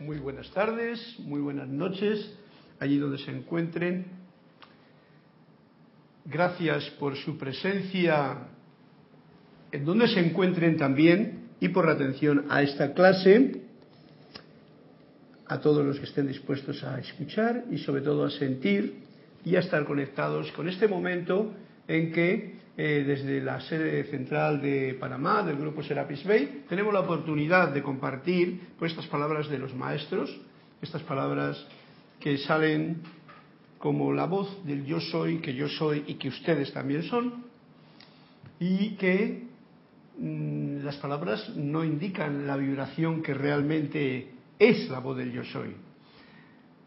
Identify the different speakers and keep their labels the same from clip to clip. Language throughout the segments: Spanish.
Speaker 1: Muy buenas tardes, muy buenas noches, allí donde se encuentren. Gracias por su presencia en donde se encuentren también y por la atención a esta clase, a todos los que estén dispuestos a escuchar y sobre todo a sentir y a estar conectados con este momento en que eh, desde la sede central de Panamá, del grupo Serapis Bay, tenemos la oportunidad de compartir pues, estas palabras de los maestros, estas palabras que salen como la voz del yo soy, que yo soy y que ustedes también son, y que mm, las palabras no indican la vibración que realmente es la voz del yo soy.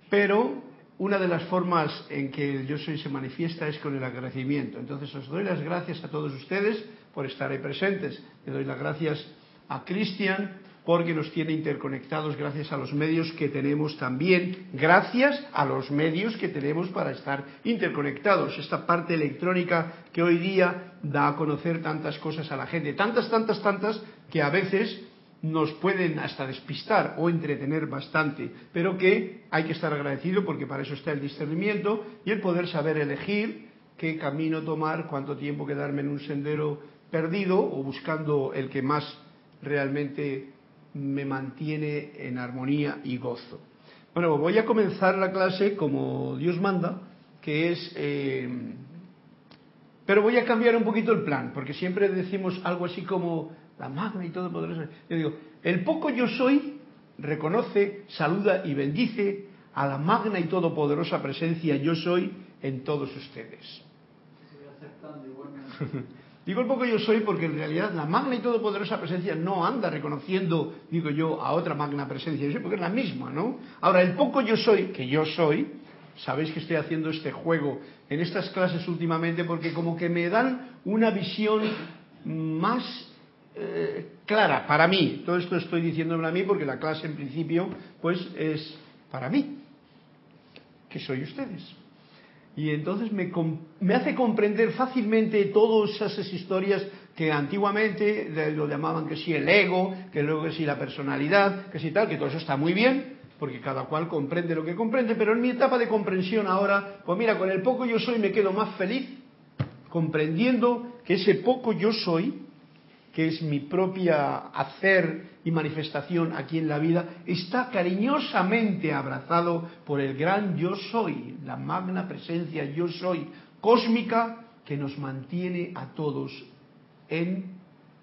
Speaker 1: Pero una de las formas en que el yo soy se manifiesta es con el agradecimiento. Entonces os doy las gracias a todos ustedes por estar ahí presentes. Le doy las gracias a Cristian porque nos tiene interconectados gracias a los medios que tenemos también, gracias a los medios que tenemos para estar interconectados. Esta parte electrónica que hoy día da a conocer tantas cosas a la gente, tantas, tantas, tantas, que a veces nos pueden hasta despistar o entretener bastante, pero que hay que estar agradecido porque para eso está el discernimiento y el poder saber elegir qué camino tomar, cuánto tiempo quedarme en un sendero perdido o buscando el que más realmente me mantiene en armonía y gozo. Bueno, voy a comenzar la clase como Dios manda, que es... Eh, pero voy a cambiar un poquito el plan, porque siempre decimos algo así como la magna y todopoderosa. Yo digo, el poco yo soy reconoce, saluda y bendice a la magna y todopoderosa presencia yo soy en todos ustedes. digo el poco yo soy porque en realidad la magna y todopoderosa presencia no anda reconociendo, digo yo, a otra magna presencia, yo porque es la misma, ¿no? Ahora, el poco yo soy, que yo soy, sabéis que estoy haciendo este juego en estas clases últimamente porque como que me dan una visión más eh, clara para mí. Todo esto estoy diciéndolo a mí porque la clase en principio pues es para mí, que soy ustedes. Y entonces me, hace comprender fácilmente todas esas historias que antiguamente lo llamaban que si el ego, que luego que si la personalidad, que si tal, que todo eso está muy bien, porque cada cual comprende lo que comprende, pero en mi etapa de comprensión ahora, pues mira, con el poco yo soy me quedo más feliz comprendiendo que ese poco yo soy que es mi propia hacer y manifestación aquí en la vida, está cariñosamente abrazado por el gran yo soy, la magna presencia yo soy cósmica que nos mantiene a todos en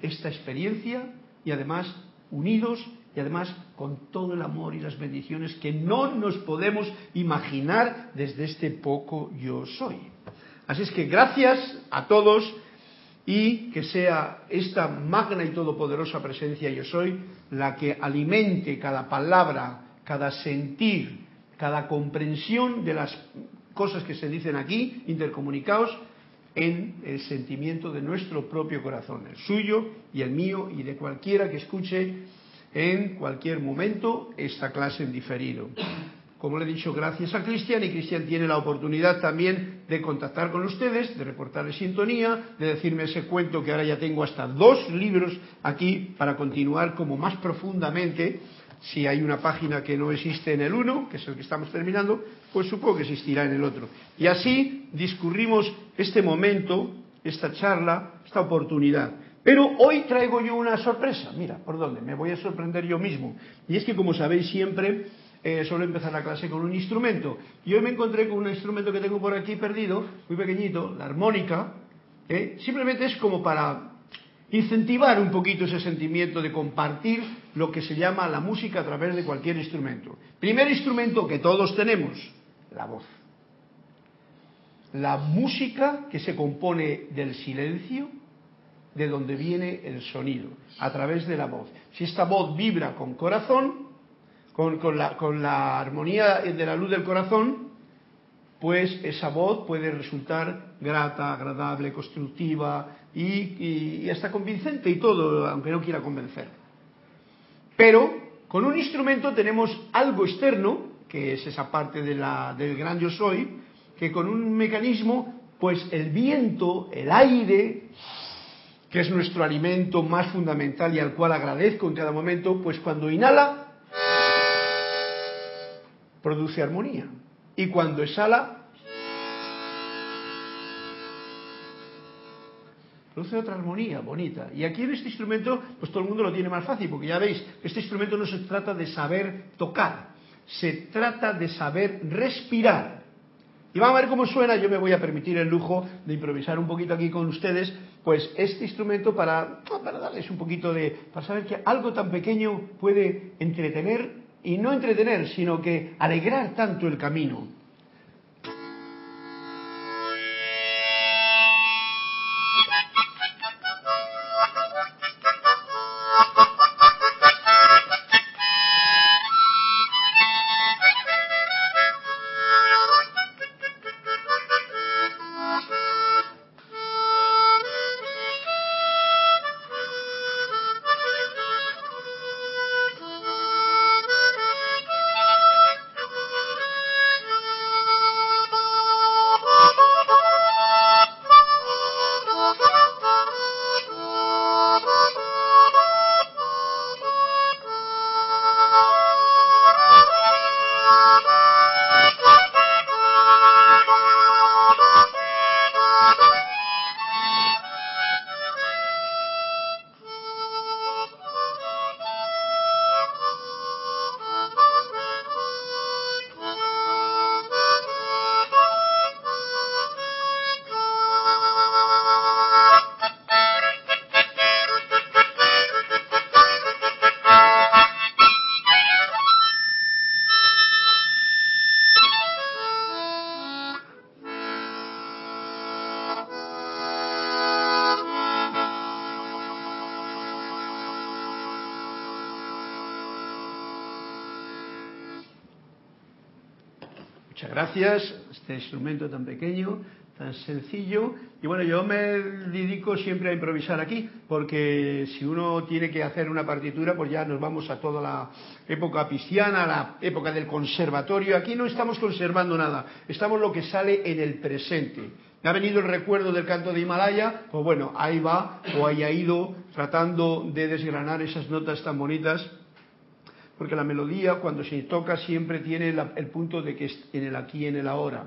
Speaker 1: esta experiencia y además unidos y además con todo el amor y las bendiciones que no nos podemos imaginar desde este poco yo soy. Así es que gracias a todos y que sea esta magna y todopoderosa presencia yo soy la que alimente cada palabra, cada sentir, cada comprensión de las cosas que se dicen aquí, intercomunicados, en el sentimiento de nuestro propio corazón, el suyo y el mío y de cualquiera que escuche en cualquier momento esta clase en diferido como le he dicho, gracias a Cristian, y Cristian tiene la oportunidad también de contactar con ustedes, de reportarles sintonía, de decirme ese cuento que ahora ya tengo hasta dos libros aquí para continuar como más profundamente. Si hay una página que no existe en el uno, que es el que estamos terminando, pues supongo que existirá en el otro. Y así discurrimos este momento, esta charla, esta oportunidad. Pero hoy traigo yo una sorpresa. Mira, ¿por dónde? Me voy a sorprender yo mismo. Y es que, como sabéis siempre, eh, suelo empezar la clase con un instrumento. Y hoy me encontré con un instrumento que tengo por aquí perdido, muy pequeñito, la armónica. Simplemente es como para incentivar un poquito ese sentimiento de compartir lo que se llama la música a través de cualquier instrumento. Primer instrumento que todos tenemos, la voz. La música que se compone del silencio, de donde viene el sonido, a través de la voz. Si esta voz vibra con corazón, con, la, armonía de la luz del corazón, pues esa voz puede resultar grata, agradable, constructiva y, hasta convincente y todo, aunque no quiera convencer. Pero con un instrumento tenemos algo externo, que es esa parte del gran yo soy, que con un mecanismo, pues el viento, el aire, que es nuestro alimento más fundamental y al cual agradezco en cada momento, pues cuando inhala, produce armonía. Y cuando exhala, produce otra armonía bonita. Y aquí en este instrumento, pues todo el mundo lo tiene más fácil, porque ya veis, este instrumento no se trata de saber tocar, se trata de saber respirar. Y vamos a ver cómo suena, yo me voy a permitir el lujo de improvisar un poquito aquí con ustedes, pues este instrumento para, para darles un poquito de, para saber que algo tan pequeño puede entretener, y no entretener, sino que alegrar tanto el camino. Gracias, este instrumento tan pequeño, tan sencillo. Y bueno, yo me dedico siempre a improvisar aquí, porque si uno tiene que hacer una partitura, pues ya nos vamos a toda la época pisciana, la época del conservatorio. Aquí no estamos conservando nada, estamos lo que sale en el presente. Me ha venido el recuerdo del canto de Himalaya, pues bueno, ahí va, o haya ido tratando de desgranar esas notas tan bonitas porque la melodía cuando se toca siempre tiene el punto de que es en el aquí en el ahora.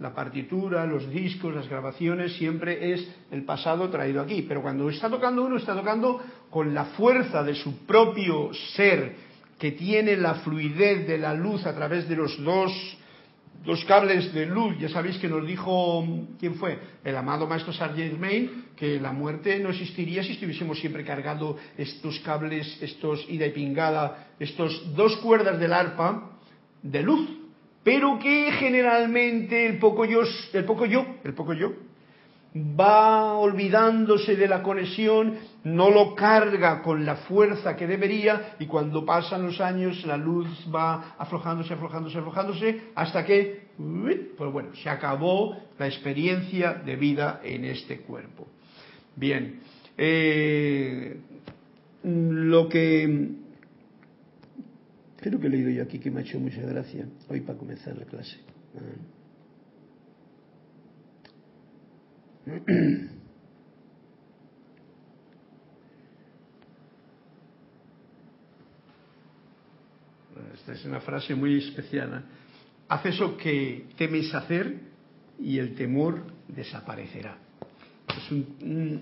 Speaker 1: La partitura, los discos, las grabaciones siempre es el pasado traído aquí, pero cuando está tocando uno está tocando con la fuerza de su propio ser, que tiene la fluidez de la luz a través de los dos dos cables de luz. Ya sabéis que nos dijo, ¿quién fue? El amado maestro Sargent Main, que la muerte no existiría si estuviésemos siempre cargando estos cables, estos ida y pingada, estos dos cuerdas del arpa de luz. Pero que generalmente el poco yo, el poco yo, el poco yo, va olvidándose de la conexión, no lo carga con la fuerza que debería y cuando pasan los años la luz va aflojándose, aflojándose, aflojándose hasta que, pues bueno, se acabó la experiencia de vida en este cuerpo. Bien, eh, lo que creo que he leído yo aquí que me ha hecho mucha gracia hoy para comenzar la clase. Ah. Esta es una frase muy especial. ¿eh? Haz eso que temes hacer y el temor desaparecerá. Es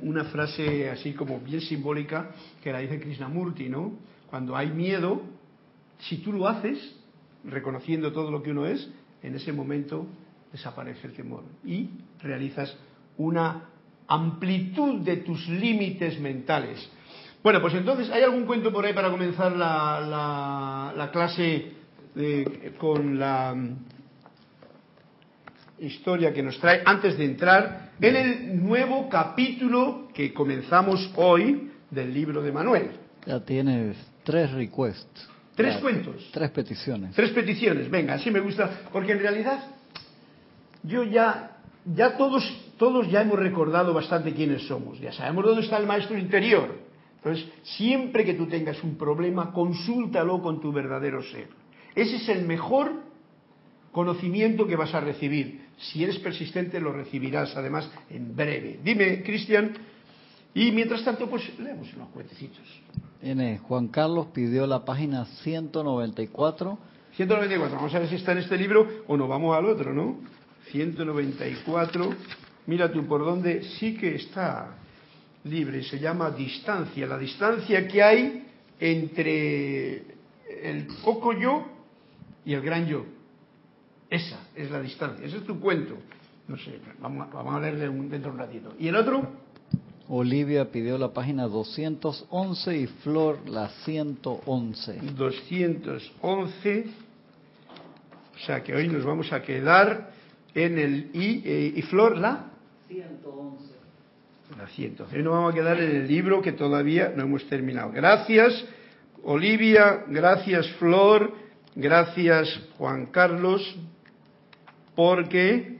Speaker 1: una frase así como bien simbólica que la dice Krishnamurti, ¿no? Cuando hay miedo, si tú lo haces, reconociendo todo lo que uno es, en ese momento desaparece el temor y realizas una amplitud de tus límites mentales. Bueno, pues entonces, ¿hay algún cuento por ahí para comenzar la, clase con la historia que nos trae antes de entrar en el nuevo capítulo que comenzamos hoy del libro de Manuel?
Speaker 2: Ya tienes tres requests.
Speaker 1: Tres cuentos.
Speaker 2: Tres peticiones.
Speaker 1: Tres peticiones, venga, así me gusta, porque en realidad yo ya ya todos, todos ya hemos recordado bastante quiénes somos, ya sabemos dónde está el maestro interior. Entonces, siempre que tú tengas un problema, consúltalo con tu verdadero ser. Ese es el mejor conocimiento que vas a recibir. Si eres persistente, lo recibirás además en breve. Dime, Cristian, y mientras tanto, pues leemos unos cuentecitos.
Speaker 2: Tiene, Juan Carlos pidió la página 194.
Speaker 1: 194, vamos a ver si está en este libro o no, vamos al otro, ¿no? 194, mira tú por dónde sí que está libre, se llama distancia, la distancia que hay entre el poco yo y el gran yo. Esa es la distancia, ese es tu cuento. No sé, vamos, a- vamos a leerle un- dentro de un ratito. ¿Y el otro?
Speaker 2: Olivia pidió la página 211 y Flor la 111.
Speaker 1: 211. O sea que hoy nos vamos a quedar en el I eh, y Flor la
Speaker 2: 111.
Speaker 1: la 100. Hoy nos vamos a quedar en el libro que todavía no hemos terminado. Gracias Olivia, gracias Flor, gracias Juan Carlos, porque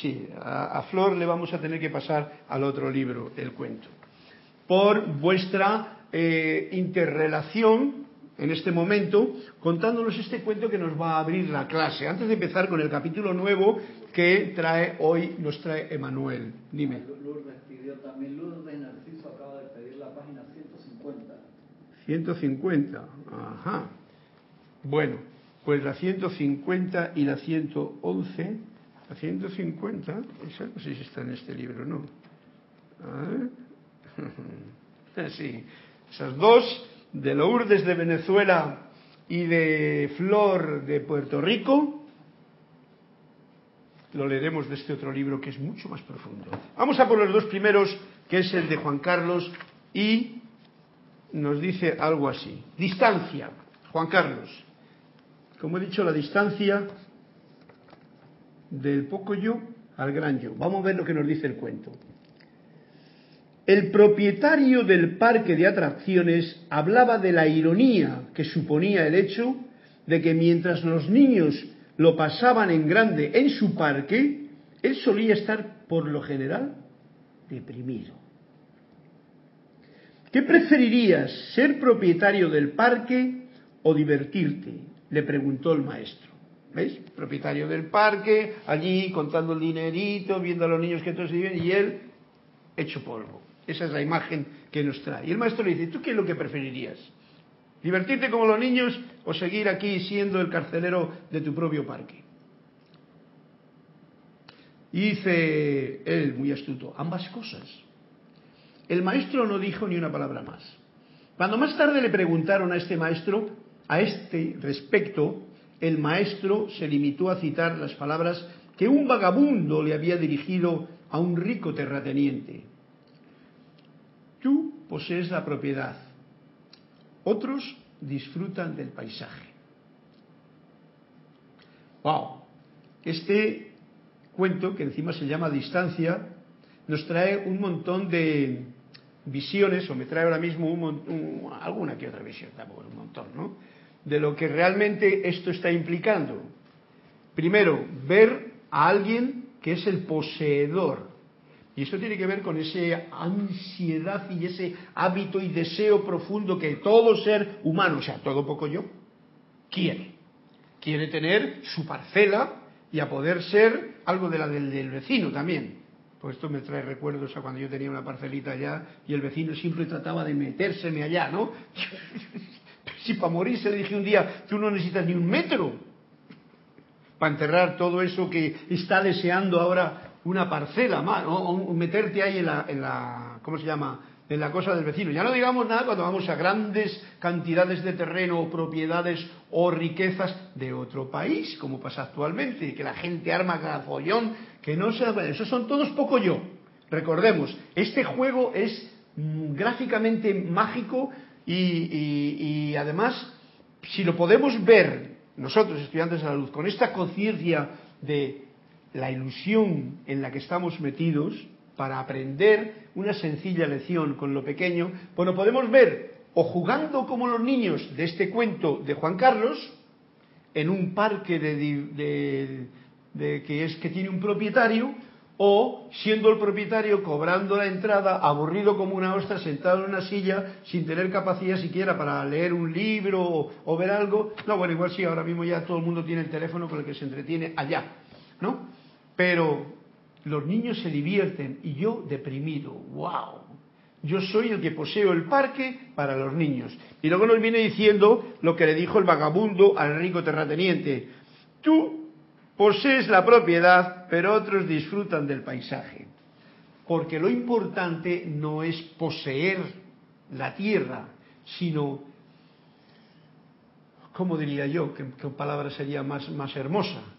Speaker 1: sí, a, a Flor le vamos a tener que pasar al otro libro, el cuento, por vuestra eh, interrelación en este momento, contándonos este cuento que nos va a abrir la clase. Antes de empezar con el capítulo nuevo que trae hoy, nos trae Emanuel. Dime.
Speaker 2: Lourdes pidió también, Lourdes Narciso acaba de pedir la página 150.
Speaker 1: 150. Ajá. Bueno, pues la 150 y la 111. La 150, esa no sé si está en este libro o no. A ver. Sí, esas dos, de Lourdes de Venezuela y de Flor de Puerto Rico, lo leeremos de este otro libro que es mucho más profundo. Vamos a por los dos primeros, que es el de Juan Carlos y nos dice algo así. Distancia, Juan Carlos. Como he dicho, la distancia del poco yo al gran yo. Vamos a ver lo que nos dice el cuento. El propietario del parque de atracciones hablaba de la ironía que suponía el hecho de que mientras los niños lo pasaban en grande en su parque, él solía estar por lo general deprimido. ¿Qué preferirías, ser propietario del parque o divertirte? Le preguntó el maestro. ¿Veis? Propietario del parque, allí contando el dinerito, viendo a los niños que todos viven y él hecho polvo. Esa es la imagen que nos trae. Y el maestro le dice, ¿tú qué es lo que preferirías? ¿Divertirte como los niños o seguir aquí siendo el carcelero de tu propio parque? Y dice él, muy astuto, ambas cosas. El maestro no dijo ni una palabra más. Cuando más tarde le preguntaron a este maestro, a este respecto, el maestro se limitó a citar las palabras que un vagabundo le había dirigido a un rico terrateniente. Tú posees la propiedad, otros disfrutan del paisaje. Wow, este cuento que encima se llama Distancia nos trae un montón de visiones, o me trae ahora mismo un, un, alguna que otra visión, tampoco un montón, ¿no? De lo que realmente esto está implicando. Primero, ver a alguien que es el poseedor. Y esto tiene que ver con esa ansiedad y ese hábito y deseo profundo que todo ser humano, o sea, todo poco yo, quiere. Quiere tener su parcela y a poder ser algo de la del, del vecino también. Pues esto me trae recuerdos a cuando yo tenía una parcelita allá y el vecino siempre trataba de metérseme allá, ¿no? si para morirse le dije un día, tú no necesitas ni un metro para enterrar todo eso que está deseando ahora una parcela más, o meterte ahí en la, en la, ¿cómo se llama? En la cosa del vecino. Ya no digamos nada cuando vamos a grandes cantidades de terreno o propiedades o riquezas de otro país, como pasa actualmente, que la gente arma cada que no se... Esos son todos poco yo. Recordemos, este juego es mm, gráficamente mágico y, y además, si lo podemos ver nosotros, estudiantes de la luz, con esta conciencia de la ilusión en la que estamos metidos para aprender una sencilla lección con lo pequeño, lo podemos ver o jugando como los niños de este cuento de Juan Carlos en un parque de, de, de, que es que tiene un propietario o siendo el propietario cobrando la entrada aburrido como una ostra sentado en una silla sin tener capacidad siquiera para leer un libro o, o ver algo. No bueno igual sí ahora mismo ya todo el mundo tiene el teléfono con el que se entretiene allá no pero los niños se divierten y yo deprimido, wow. Yo soy el que poseo el parque para los niños. Y luego nos viene diciendo lo que le dijo el vagabundo al rico terrateniente. Tú posees la propiedad, pero otros disfrutan del paisaje. Porque lo importante no es poseer la tierra, sino, ¿cómo diría yo? ¿Qué, palabra sería más, más hermosa?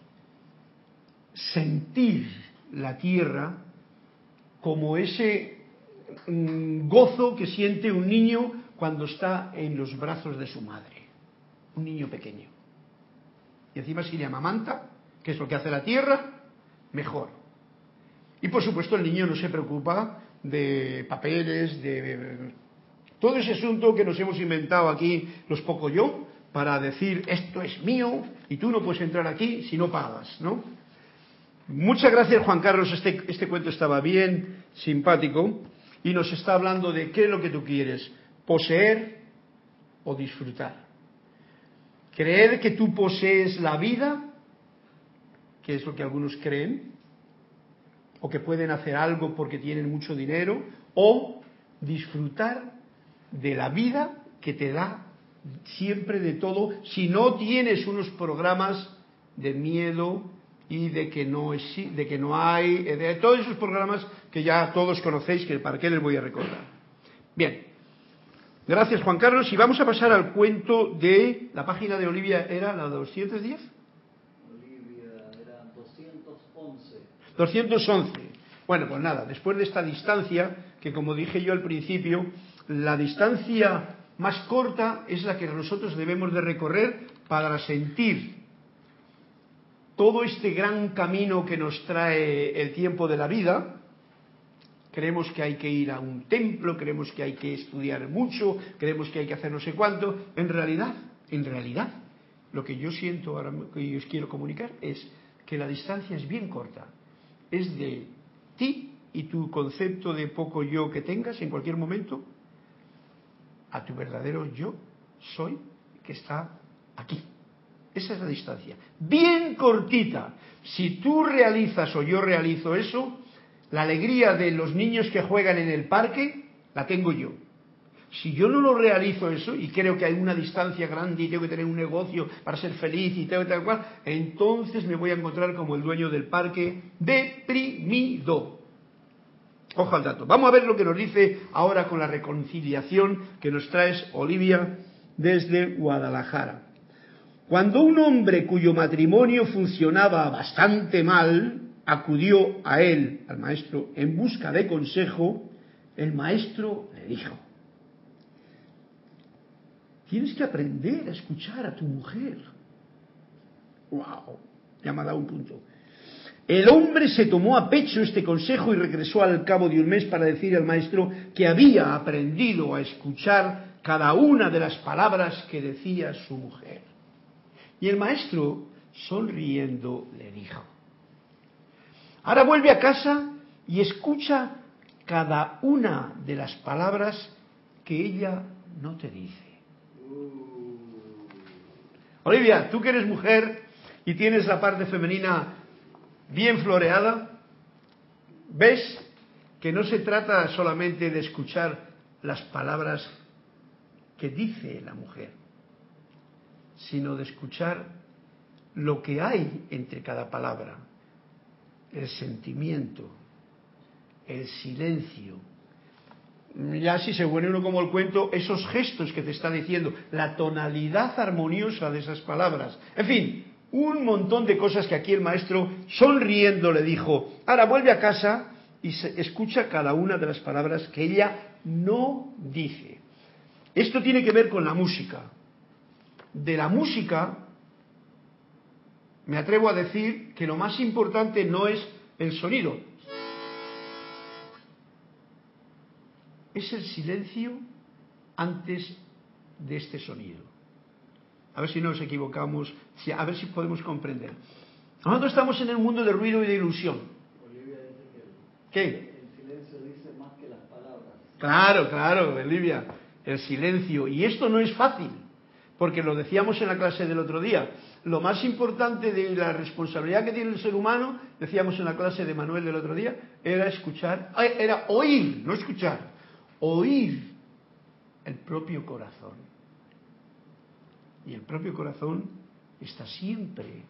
Speaker 1: Sentir la tierra como ese mm, gozo que siente un niño cuando está en los brazos de su madre, un niño pequeño. Y encima si le amamanta, que es lo que hace la tierra, mejor. Y por supuesto el niño no se preocupa de papeles, de todo ese asunto que nos hemos inventado aquí los poco yo para decir esto es mío y tú no puedes entrar aquí si no pagas, ¿no? Muchas gracias Juan Carlos, este, este cuento estaba bien simpático y nos está hablando de qué es lo que tú quieres, poseer o disfrutar. Creer que tú posees la vida, que es lo que algunos creen, o que pueden hacer algo porque tienen mucho dinero, o disfrutar de la vida que te da siempre de todo, si no tienes unos programas de miedo y de que no, es, de que no hay, de todos esos programas que ya todos conocéis, que para qué les voy a recordar. Bien, gracias Juan Carlos y vamos a pasar al cuento de la página de Olivia, ¿era la 210?
Speaker 2: Olivia era 211.
Speaker 1: 211. Bueno, pues nada, después de esta distancia, que como dije yo al principio, la distancia más corta es la que nosotros debemos de recorrer para sentir todo este gran camino que nos trae el tiempo de la vida. Creemos que hay que ir a un templo, creemos que hay que estudiar mucho, creemos que hay que hacer no sé cuánto. En realidad, en realidad, lo que yo siento ahora que os quiero comunicar es que la distancia es bien corta. Es de ti y tu concepto de poco yo que tengas en cualquier momento a tu verdadero yo soy que está aquí. Esa es la distancia. Bien cortita. Si tú realizas o yo realizo eso, la alegría de los niños que juegan en el parque la tengo yo. Si yo no lo realizo eso y creo que hay una distancia grande y tengo que tener un negocio para ser feliz y que tal cual, entonces me voy a encontrar como el dueño del parque deprimido. Ojo al dato. Vamos a ver lo que nos dice ahora con la reconciliación que nos trae Olivia desde Guadalajara. Cuando un hombre cuyo matrimonio funcionaba bastante mal acudió a él, al maestro, en busca de consejo, el maestro le dijo, tienes que aprender a escuchar a tu mujer. ¡Wow! Ya me ha dado un punto. El hombre se tomó a pecho este consejo y regresó al cabo de un mes para decir al maestro que había aprendido a escuchar cada una de las palabras que decía su mujer. Y el maestro, sonriendo, le dijo, ahora vuelve a casa y escucha cada una de las palabras que ella no te dice. Olivia, tú que eres mujer y tienes la parte femenina bien floreada, ves que no se trata solamente de escuchar las palabras que dice la mujer, sino de escuchar lo que hay entre cada palabra, el sentimiento, el silencio. Ya si se vuelve uno como el cuento, esos gestos que te está diciendo, la tonalidad armoniosa de esas palabras. En fin, un montón de cosas que aquí el maestro, sonriendo, le dijo, ahora vuelve a casa y se escucha cada una de las palabras que ella no dice. Esto tiene que ver con la música. De la música, me atrevo a decir que lo más importante no es el sonido, es el silencio antes de este sonido. A ver si no nos equivocamos, a ver si podemos comprender. Nosotros estamos en el mundo de ruido y de ilusión. ¿Qué?
Speaker 2: El silencio dice más que las palabras.
Speaker 1: Claro, claro, Olivia, el silencio. Y esto no es fácil, porque lo decíamos en la clase del otro día. Lo más importante de la responsabilidad que tiene el ser humano, decíamos en la clase de Manuel del otro día, era escuchar, era oír, no escuchar. oír el propio corazón. Y el propio corazón está siempre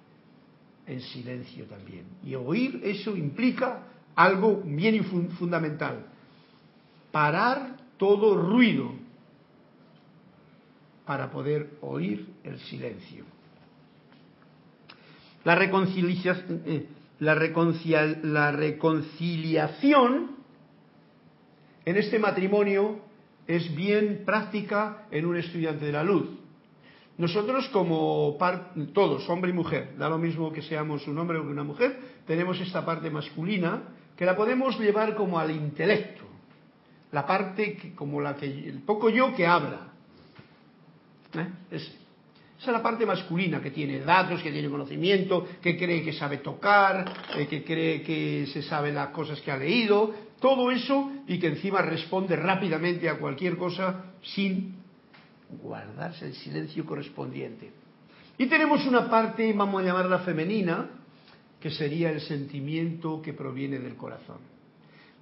Speaker 1: en silencio también. Y oír eso implica algo bien fundamental. Parar todo ruido para poder oír el silencio. La reconciliación, eh, la, reconciliación en este matrimonio es bien práctica en un estudiante de la luz. Nosotros como todos, hombre y mujer, da lo mismo que seamos un hombre o una mujer, tenemos esta parte masculina que la podemos llevar como al intelecto, la parte como la que el poco yo que habla. ¿Eh? esa es la parte masculina que tiene datos, que tiene conocimiento, que cree que sabe tocar, eh, que cree que se sabe las cosas que ha leído, todo eso y que encima responde rápidamente a cualquier cosa sin guardarse el silencio correspondiente. Y tenemos una parte, vamos a llamarla femenina, que sería el sentimiento que proviene del corazón.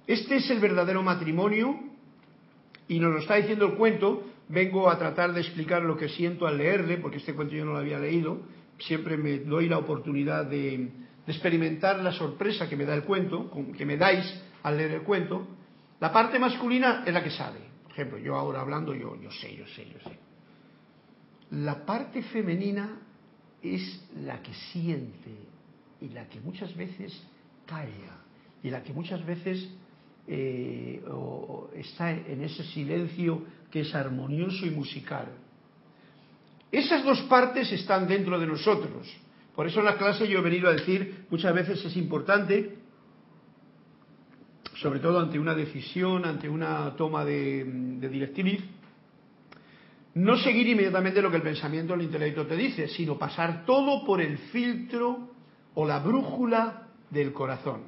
Speaker 1: Este es el verdadero matrimonio y nos lo está diciendo el cuento. Vengo a tratar de explicar lo que siento al leerle, porque este cuento yo no lo había leído. Siempre me doy la oportunidad de, experimentar la sorpresa que me da el cuento, que me dais al leer el cuento. La parte masculina es la que sabe. Por ejemplo, yo ahora hablando, yo, sé, yo sé, yo sé. La parte femenina es la que siente y la que muchas veces calla y la que muchas veces eh, está en ese silencio que es armonioso y musical. Esas dos partes están dentro de nosotros. Por eso en la clase yo he venido a decir, muchas veces es importante, sobre todo ante una decisión, ante una toma de, de no seguir inmediatamente lo que el pensamiento o el intelecto te dice, sino pasar todo por el filtro o la brújula del corazón.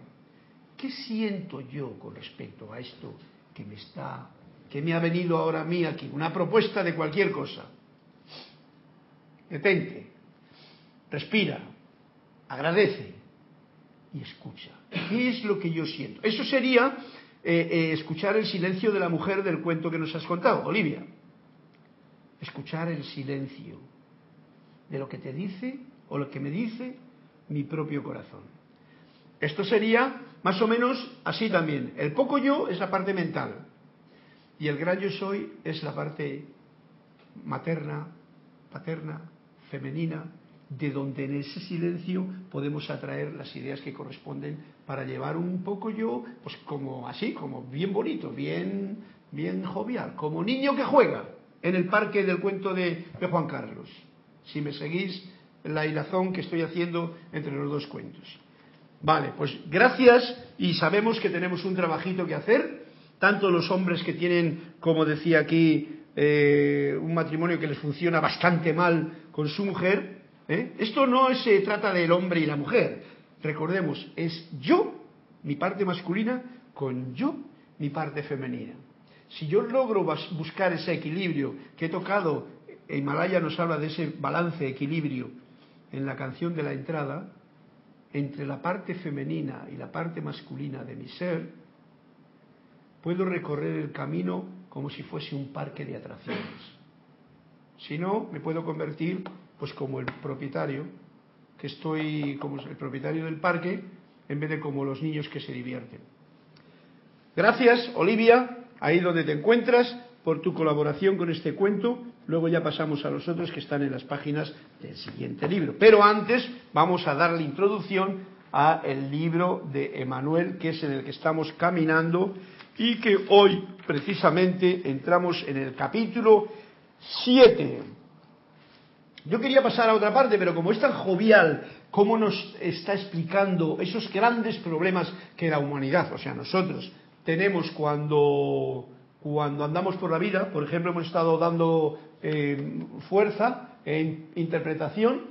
Speaker 1: ¿Qué siento yo con respecto a esto que me está, que me ha venido ahora a mí aquí? Una propuesta de cualquier cosa. Detente, respira, agradece y escucha. ¿Qué es lo que yo siento? Eso sería eh, eh, escuchar el silencio de la mujer del cuento que nos has contado, Olivia. Escuchar el silencio de lo que te dice o lo que me dice mi propio corazón. Esto sería más o menos así también. El poco yo es la parte mental y el gran yo soy es la parte materna, paterna, femenina, de donde en ese silencio podemos atraer las ideas que corresponden para llevar un poco yo, pues como así, como bien bonito, bien, bien jovial, como niño que juega en el parque del cuento de, de Juan Carlos. Si me seguís la hilazón que estoy haciendo entre los dos cuentos. Vale, pues gracias y sabemos que tenemos un trabajito que hacer, tanto los hombres que tienen, como decía aquí, eh, un matrimonio que les funciona bastante mal con su mujer. ¿eh? Esto no se trata del hombre y la mujer, recordemos, es yo, mi parte masculina, con yo, mi parte femenina. Si yo logro buscar ese equilibrio que he tocado, Himalaya nos habla de ese balance, equilibrio, en la canción de la entrada, entre la parte femenina y la parte masculina de mi ser, puedo recorrer el camino como si fuese un parque de atracciones. Si no, me puedo convertir pues como el propietario, que estoy como el propietario del parque, en vez de como los niños que se divierten. Gracias, Olivia, ahí donde te encuentras, por tu colaboración con este cuento Luego ya pasamos a los otros que están en las páginas del siguiente libro. Pero antes vamos a dar la introducción a el libro de Emanuel, que es en el que estamos caminando y que hoy precisamente entramos en el capítulo 7. Yo quería pasar a otra parte, pero como es tan jovial, cómo nos está explicando esos grandes problemas que la humanidad, o sea, nosotros, tenemos cuando, cuando andamos por la vida, por ejemplo, hemos estado dando eh, fuerza en interpretación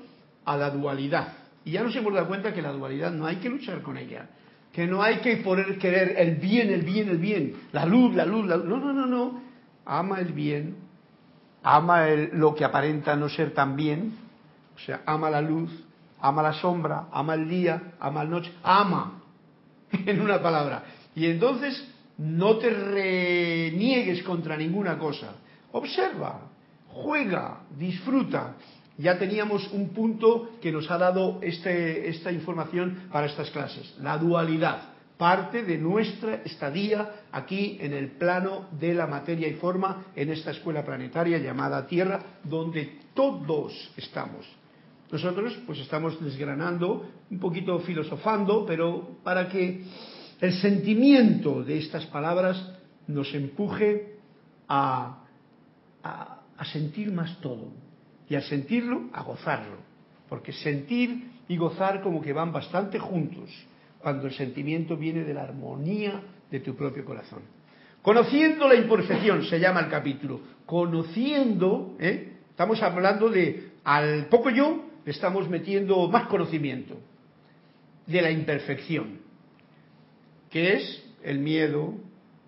Speaker 1: a la dualidad. Y ya nos hemos dado cuenta que la dualidad no hay que luchar con ella, que no hay que poder querer el bien, el bien, el bien, la luz, la luz, la luz. No, no, no, no. Ama el bien, ama el, lo que aparenta no ser tan bien, o sea, ama la luz, ama la sombra, ama el día, ama la noche, ama, en una palabra. Y entonces no te reniegues contra ninguna cosa. Observa, juega, disfruta. Ya teníamos un punto que nos ha dado este, esta información para estas clases, la dualidad, parte de nuestra estadía aquí en el plano de la materia y forma, en esta escuela planetaria llamada Tierra, donde todos estamos. Nosotros pues estamos desgranando, un poquito filosofando, pero para que el sentimiento de estas palabras nos empuje a, a, sentir más todo. Y al sentirlo, a gozarlo. Porque sentir y gozar como que van bastante juntos cuando el sentimiento viene de la armonía de tu propio corazón. Conociendo la imperfección, se llama el capítulo. Conociendo, ¿eh? estamos hablando de al poco yo, le estamos metiendo más conocimiento de la imperfección que es el miedo,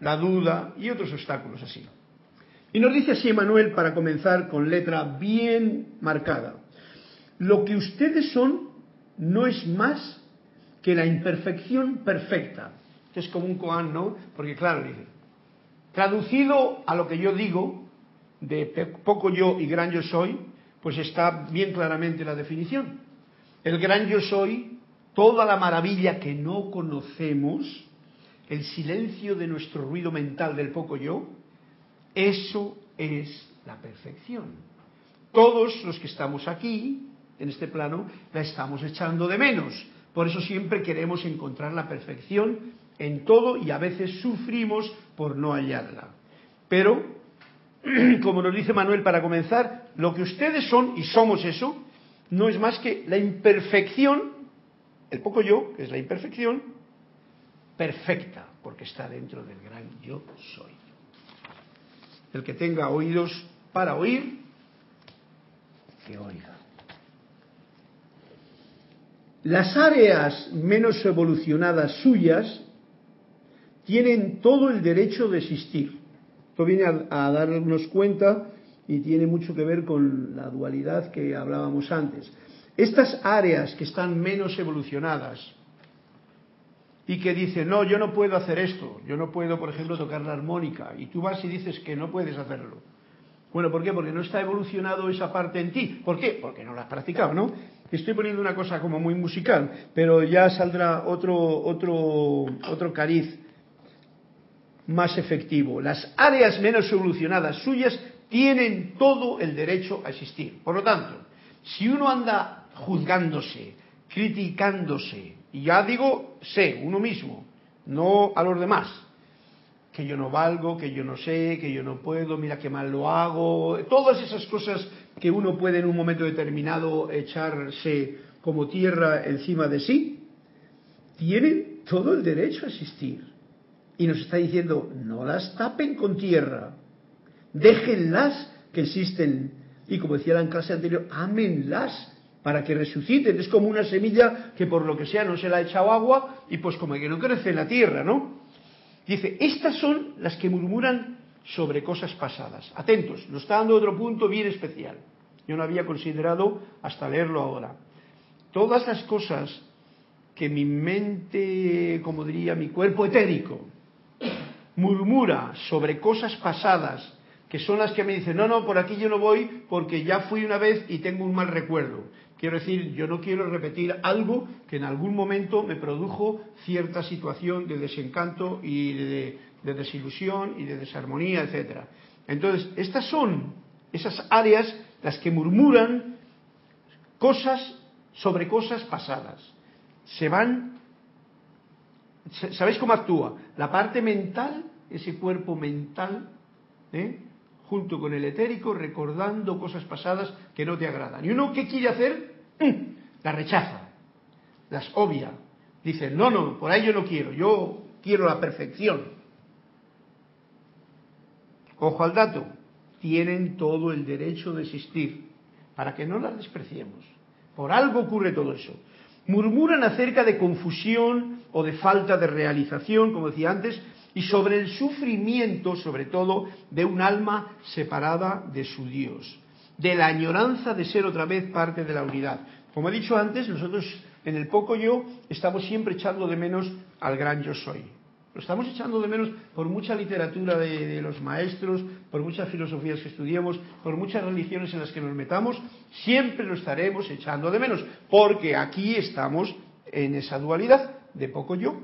Speaker 1: la duda y otros obstáculos así. Y nos dice así Emanuel para comenzar con letra bien marcada. Lo que ustedes son no es más que la imperfección perfecta. Es como un koan, ¿no? Porque claro, dice, traducido a lo que yo digo, de poco yo y gran yo soy, pues está bien claramente la definición. El gran yo soy, toda la maravilla que no conocemos, el silencio de nuestro ruido mental del poco yo, eso es la perfección. Todos los que estamos aquí, en este plano, la estamos echando de menos. Por eso siempre queremos encontrar la perfección en todo y a veces sufrimos por no hallarla. Pero, como nos dice Manuel para comenzar, lo que ustedes son, y somos eso, no es más que la imperfección, el poco yo, que es la imperfección, perfecta, porque está dentro del gran yo soy. El que tenga oídos para oír, que oiga. Las áreas menos evolucionadas suyas tienen todo el derecho de existir. Esto viene a, a, darnos cuenta y tiene mucho que ver con la dualidad que hablábamos antes. Estas áreas que están menos evolucionadas, y que dice, no, yo no puedo hacer esto, yo no puedo, por ejemplo, tocar la armónica, y tú vas y dices que no puedes hacerlo. Bueno, ¿por qué? Porque no está evolucionado esa parte en ti. ¿Por qué? Porque no la has practicado, ¿no? Estoy poniendo una cosa como muy musical, pero ya saldrá otro, otro, otro cariz más efectivo. Las áreas menos evolucionadas suyas tienen todo el derecho a existir. Por lo tanto, si uno anda juzgándose, criticándose, y ya digo, sé, uno mismo, no a los demás. Que yo no valgo, que yo no sé, que yo no puedo, mira qué mal lo hago. Todas esas cosas que uno puede en un momento determinado echarse como tierra encima de sí, tienen todo el derecho a existir. Y nos está diciendo, no las tapen con tierra, déjenlas que existen. Y como decía en clase anterior, ámenlas para que resuciten. Es como una semilla que por lo que sea no se le ha echado agua y pues como que no crece en la tierra, ¿no? Dice, estas son las que murmuran sobre cosas pasadas. Atentos, nos está dando otro punto bien especial. Yo no había considerado hasta leerlo ahora. Todas las cosas que mi mente, como diría mi cuerpo etérico, murmura sobre cosas pasadas, que son las que me dicen, no, no, por aquí yo no voy porque ya fui una vez y tengo un mal recuerdo. Quiero decir, yo no quiero repetir algo que en algún momento me produjo cierta situación de desencanto y de, desilusión y de desarmonía, etcétera. Entonces, estas son esas áreas las que murmuran cosas sobre cosas pasadas. Se van. ¿Sabéis cómo actúa? La parte mental, ese cuerpo mental, ¿eh? Junto con el etérico, recordando cosas pasadas que no te agradan. ¿Y uno qué quiere hacer? la rechaza, las obvia. Dice, no, no, por ahí yo no quiero, yo quiero la perfección. Ojo al dato, tienen todo el derecho de existir, para que no las despreciemos. Por algo ocurre todo eso. Murmuran acerca de confusión o de falta de realización, como decía antes, y sobre el sufrimiento, sobre todo, de un alma separada de su Dios de la añoranza de ser otra vez parte de la unidad. Como he dicho antes, nosotros en el poco yo estamos siempre echando de menos al gran yo soy. Lo estamos echando de menos por mucha literatura de, los maestros, por muchas filosofías que estudiemos, por muchas religiones en las que nos metamos, siempre lo estaremos echando de menos, porque aquí estamos en esa dualidad de poco yo,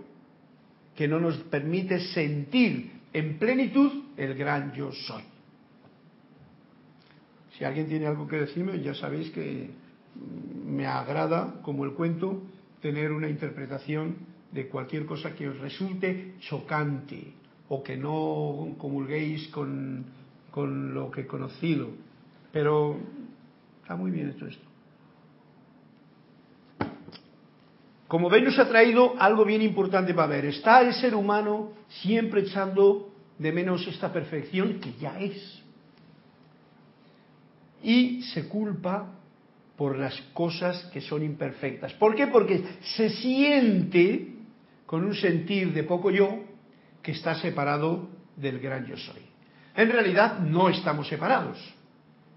Speaker 1: que no nos permite sentir en plenitud el gran yo soy. Si alguien tiene algo que decirme, ya sabéis que me agrada, como el cuento, tener una interpretación de cualquier cosa que os resulte chocante o que no comulguéis con, con lo que he conocido. Pero está muy bien esto. Como veis, nos ha traído algo bien importante para ver. Está el ser humano siempre echando de menos esta perfección que ya es. Y se culpa por las cosas que son imperfectas. ¿Por qué? Porque se siente con un sentir de poco yo que está separado del gran yo soy. En realidad no estamos separados,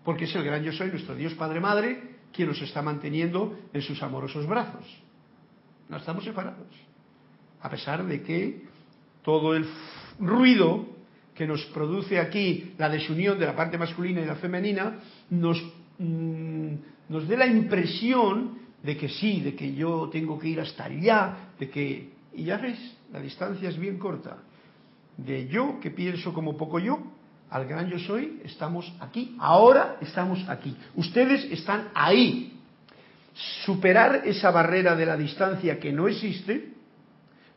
Speaker 1: porque es el gran yo soy, nuestro Dios Padre Madre, quien nos está manteniendo en sus amorosos brazos. No estamos separados. A pesar de que todo el ruido que nos produce aquí la desunión de la parte masculina y la femenina nos, mmm, nos dé la impresión de que sí, de que yo tengo que ir hasta allá, de que... Y ya ves, la distancia es bien corta. De yo, que pienso como poco yo, al gran yo soy, estamos aquí. Ahora estamos aquí. Ustedes están ahí. Superar esa barrera de la distancia que no existe,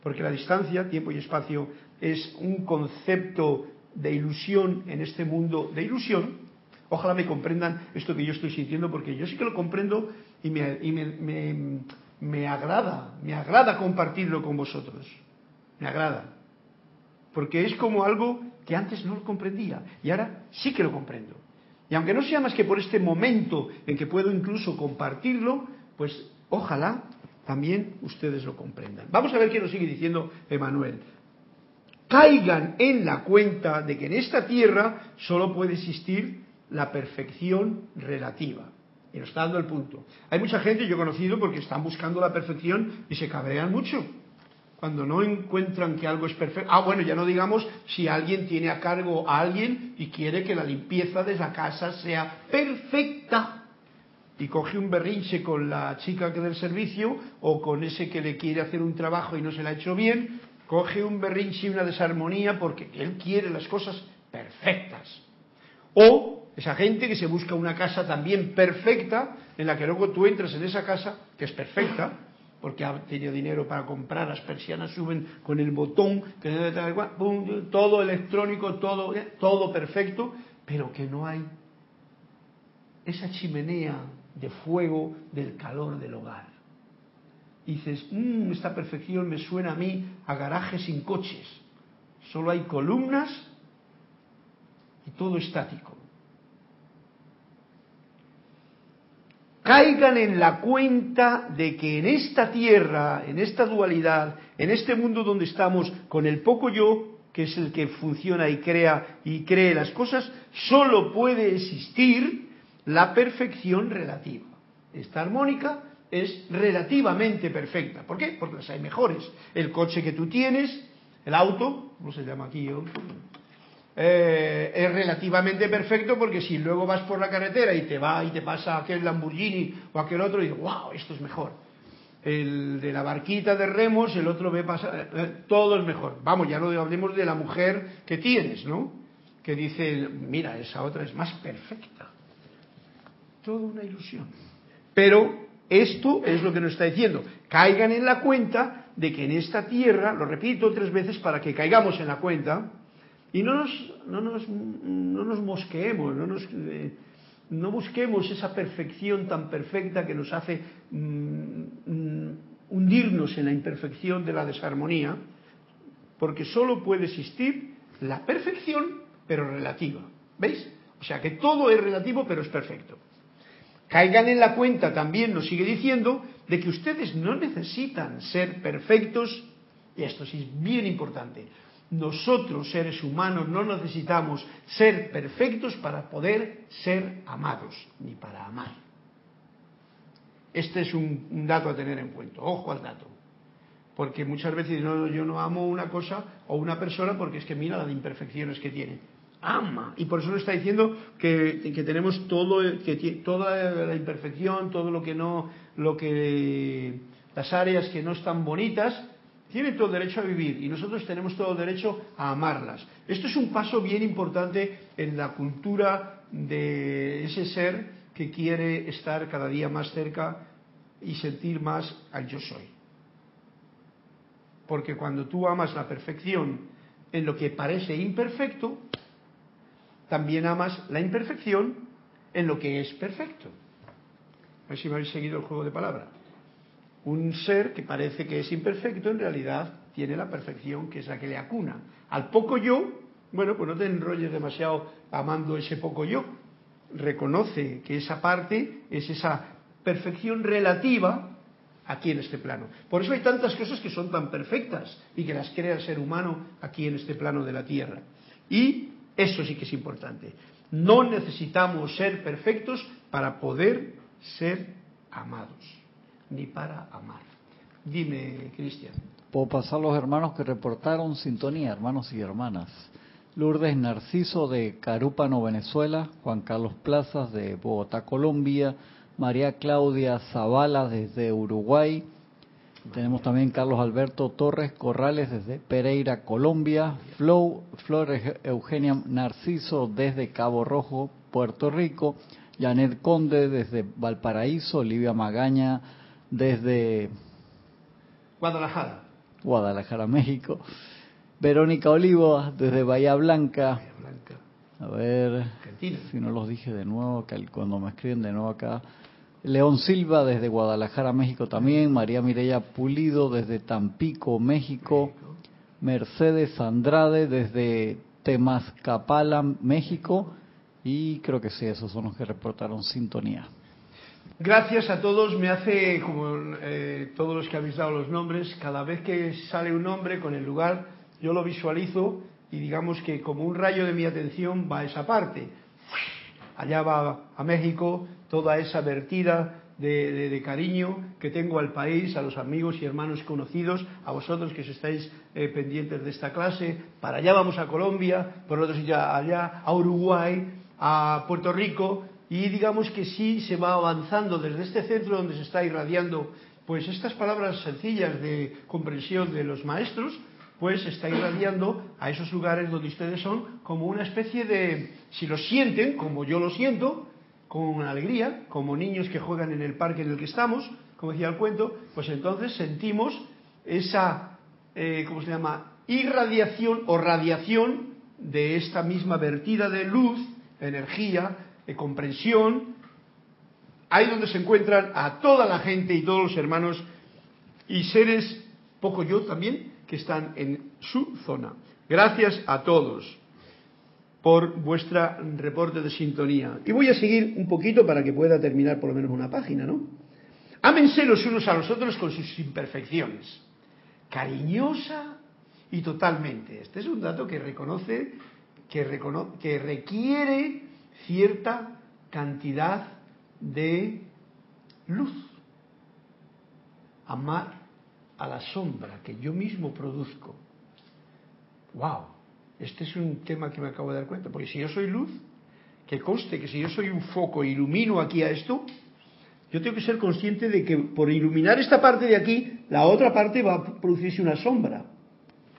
Speaker 1: porque la distancia, tiempo y espacio, es un concepto de ilusión en este mundo de ilusión. Ojalá me comprendan esto que yo estoy sintiendo, porque yo sí que lo comprendo y me, y me, me, me agrada, me agrada compartirlo con vosotros. Me agrada. Porque es como algo que antes no lo comprendía y ahora sí que lo comprendo. Y aunque no sea más que por este momento en que puedo incluso compartirlo, pues ojalá también ustedes lo comprendan. Vamos a ver qué nos sigue diciendo Emanuel caigan en la cuenta de que en esta tierra solo puede existir la perfección relativa. Y nos está dando el punto. Hay mucha gente, yo he conocido, porque están buscando la perfección y se cabrean mucho. Cuando no encuentran que algo es perfecto. Ah, bueno, ya no digamos si alguien tiene a cargo a alguien y quiere que la limpieza de esa casa sea perfecta. Y coge un berrinche con la chica que del servicio o con ese que le quiere hacer un trabajo y no se le ha hecho bien coge un berrinche y una desarmonía porque él quiere las cosas perfectas. O esa gente que se busca una casa también perfecta, en la que luego tú entras en esa casa, que es perfecta, porque ha tenido dinero para comprar, las persianas suben con el botón, todo electrónico, todo, todo perfecto, pero que no hay esa chimenea de fuego del calor del hogar y dices, mmm, esta perfección me suena a mí a garaje sin coches. Solo hay columnas y todo estático. Caigan en la cuenta de que en esta tierra, en esta dualidad, en este mundo donde estamos, con el poco yo, que es el que funciona y crea y cree las cosas, solo puede existir la perfección relativa. Esta armónica es relativamente perfecta. ¿Por qué? Porque las hay mejores. El coche que tú tienes, el auto, ¿cómo se llama aquí? Eh, es relativamente perfecto porque si luego vas por la carretera y te va y te pasa aquel Lamborghini o aquel otro y dices, wow, esto es mejor. El de la barquita de remos, el otro ve pasar, eh, todo es mejor. Vamos, ya no hablemos de la mujer que tienes, ¿no? Que dice, mira, esa otra es más perfecta. Toda una ilusión. Pero esto es lo que nos está diciendo. Caigan en la cuenta de que en esta tierra, lo repito tres veces para que caigamos en la cuenta, y no nos, no nos, no nos mosqueemos, no, nos, eh, no busquemos esa perfección tan perfecta que nos hace mm, hundirnos en la imperfección de la desarmonía, porque solo puede existir la perfección, pero relativa. ¿Veis? O sea que todo es relativo, pero es perfecto. Caigan en la cuenta, también nos sigue diciendo, de que ustedes no necesitan ser perfectos, y esto sí es bien importante, nosotros seres humanos no necesitamos ser perfectos para poder ser amados, ni para amar. Este es un, dato a tener en cuenta, ojo al dato. Porque muchas veces no, yo no amo una cosa o una persona porque es que mira las imperfecciones que tiene. Ama. Y por eso nos está diciendo que, que tenemos todo, que toda la imperfección, todo lo que no, lo que, las áreas que no están bonitas, tienen todo derecho a vivir y nosotros tenemos todo derecho a amarlas. Esto es un paso bien importante en la cultura de ese ser que quiere estar cada día más cerca y sentir más al yo soy. Porque cuando tú amas la perfección en lo que parece imperfecto, también amas la imperfección en lo que es perfecto. A ver si me habéis seguido el juego de palabras. Un ser que parece que es imperfecto, en realidad tiene la perfección que es la que le acuna. Al poco yo, bueno, pues no te enrolles demasiado amando ese poco yo. Reconoce que esa parte es esa perfección relativa aquí en este plano. Por eso hay tantas cosas que son tan perfectas y que las crea el ser humano aquí en este plano de la Tierra. Y eso sí que es importante. No necesitamos ser perfectos para poder ser amados, ni para amar. Dime, Cristian.
Speaker 2: Puedo pasar los hermanos que reportaron sintonía, hermanos y hermanas. Lourdes Narciso de Carúpano, Venezuela, Juan Carlos Plazas de Bogotá, Colombia, María Claudia Zavala desde Uruguay. Tenemos también Carlos Alberto Torres Corrales desde Pereira, Colombia. Flow, Flores Eugenia Narciso desde Cabo Rojo, Puerto Rico. Janet Conde desde Valparaíso. Olivia Magaña desde
Speaker 1: Guadalajara.
Speaker 2: Guadalajara, México. Verónica Olivo desde Bahía Blanca. A ver si no los dije de nuevo, cuando me escriben de nuevo acá. León Silva desde Guadalajara, México también. María Mireya Pulido desde Tampico, México. Mercedes Andrade desde Temazcapala, México. Y creo que sí, esos son los que reportaron sintonía.
Speaker 1: Gracias a todos. Me hace, como eh, todos los que habéis dado los nombres, cada vez que sale un nombre con el lugar, yo lo visualizo y digamos que como un rayo de mi atención va a esa parte. Allá va a México, toda esa vertida de, cariño que tengo al país, a los amigos y hermanos conocidos, a vosotros que estáis eh, pendientes de esta clase. Para allá vamos a Colombia, por otro ya allá a Uruguay, a Puerto Rico, y digamos que sí se va avanzando desde este centro donde se está irradiando pues estas palabras sencillas de comprensión de los maestros, pues se está irradiando a esos lugares donde ustedes son como una especie de, si lo sienten, como yo lo siento, con alegría, como niños que juegan en el parque en el que estamos, como decía el cuento, pues entonces sentimos esa, eh, ¿cómo se llama?, irradiación o radiación de esta misma vertida de luz, energía, de comprensión, ahí donde se encuentran a toda la gente y todos los hermanos y seres, poco yo también, que están en su zona. Gracias a todos por vuestra reporte de sintonía. Y voy a seguir un poquito para que pueda terminar por lo menos una página, ¿no? Ámense los unos a los otros con sus imperfecciones, cariñosa y totalmente. Este es un dato que reconoce, que, que requiere cierta cantidad de luz. Amar a la sombra que yo mismo produzco. ¡Wow! Este es un tema que me acabo de dar cuenta, porque si yo soy luz, que conste que si yo soy un foco e ilumino aquí a esto, yo tengo que ser consciente de que por iluminar esta parte de aquí, la otra parte va a producirse una sombra.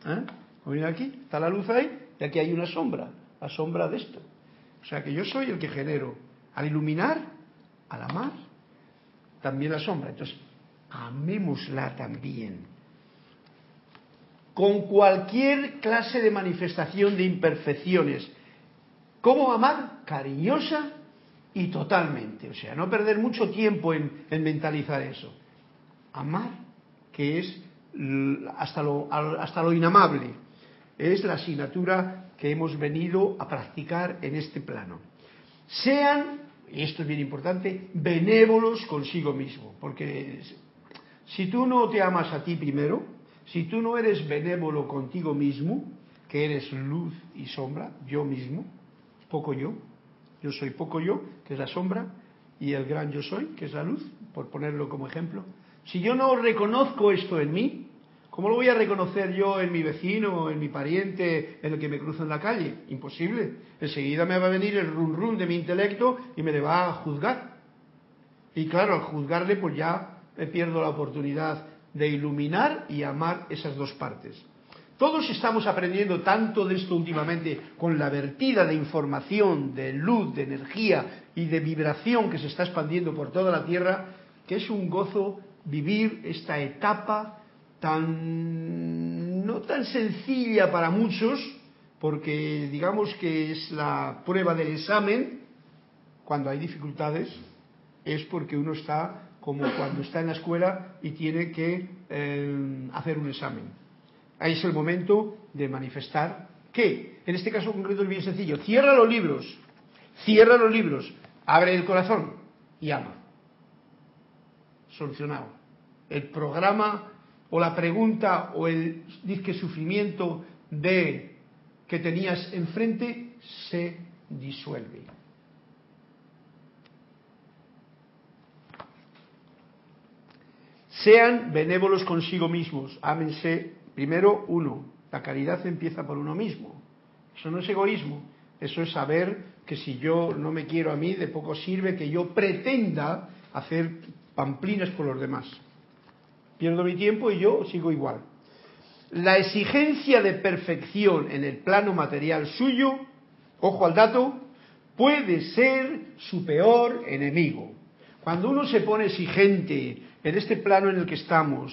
Speaker 1: ¿Eh? aquí, está la luz ahí, y aquí hay una sombra, la sombra de esto. O sea que yo soy el que genero, al iluminar, al amar, también la sombra. Entonces, amémosla también con cualquier clase de manifestación de imperfecciones. ¿Cómo amar? Cariñosa y totalmente. O sea, no perder mucho tiempo en, mentalizar eso. Amar, que es hasta lo, hasta lo inamable, es la asignatura que hemos venido a practicar en este plano. Sean, y esto es bien importante, benévolos consigo mismo, porque si tú no te amas a ti primero, si tú no eres benévolo contigo mismo, que eres luz y sombra, yo mismo, poco yo, yo soy poco yo, que es la sombra, y el gran yo soy, que es la luz, por ponerlo como ejemplo. Si yo no reconozco esto en mí, ¿Cómo lo voy a reconocer yo en mi vecino, en mi pariente, en el que me cruzo en la calle? Imposible. Enseguida me va a venir el run run de mi intelecto y me le va a juzgar. Y claro, al juzgarle pues ya me pierdo la oportunidad de iluminar y amar esas dos partes. Todos estamos aprendiendo tanto de esto últimamente con la vertida de información, de luz, de energía y de vibración que se está expandiendo por toda la Tierra, que es un gozo vivir esta etapa tan no tan sencilla para muchos, porque digamos que es la prueba del examen, cuando hay dificultades, es porque uno está como cuando está en la escuela y tiene que eh, hacer un examen. Ahí es el momento de manifestar que, en este caso concreto es bien sencillo, cierra los libros, cierra los libros, abre el corazón y ama. Solucionado. El programa o la pregunta o el disque sufrimiento de que tenías enfrente se disuelve. Sean benévolos consigo mismos, ámense primero uno. La caridad empieza por uno mismo. Eso no es egoísmo, eso es saber que si yo no me quiero a mí, de poco sirve que yo pretenda hacer pamplinas por los demás. Pierdo mi tiempo y yo sigo igual. La exigencia de perfección en el plano material suyo, ojo al dato, puede ser su peor enemigo. Cuando uno se pone exigente en este plano en el que estamos,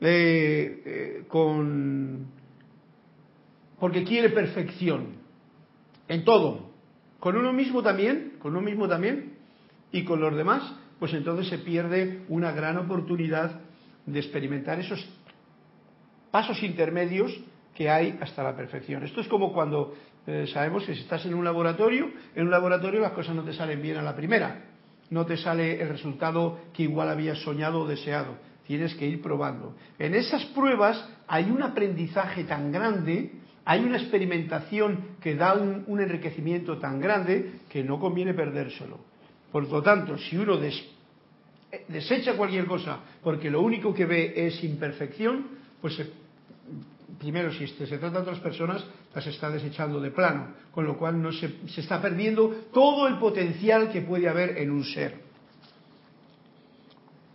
Speaker 1: eh, eh, porque quiere perfección en todo, con uno mismo también, con uno mismo también, y con los demás, pues entonces se pierde una gran oportunidad de experimentar esos pasos intermedios que hay hasta la perfección. Esto es como cuando eh, sabemos que si estás en un laboratorio, en un laboratorio las cosas no te salen bien a la primera, no te sale el resultado que igual habías soñado o deseado, tienes que ir probando. En esas pruebas hay un aprendizaje tan grande, hay una experimentación que da un, enriquecimiento tan grande que no conviene perdérselo. Por lo tanto, si uno desecha cualquier cosa porque lo único que ve es imperfección, pues eh, primero si se trata de otras personas, las está desechando de plano, con lo cual no se, se está perdiendo todo el potencial que puede haber en un ser.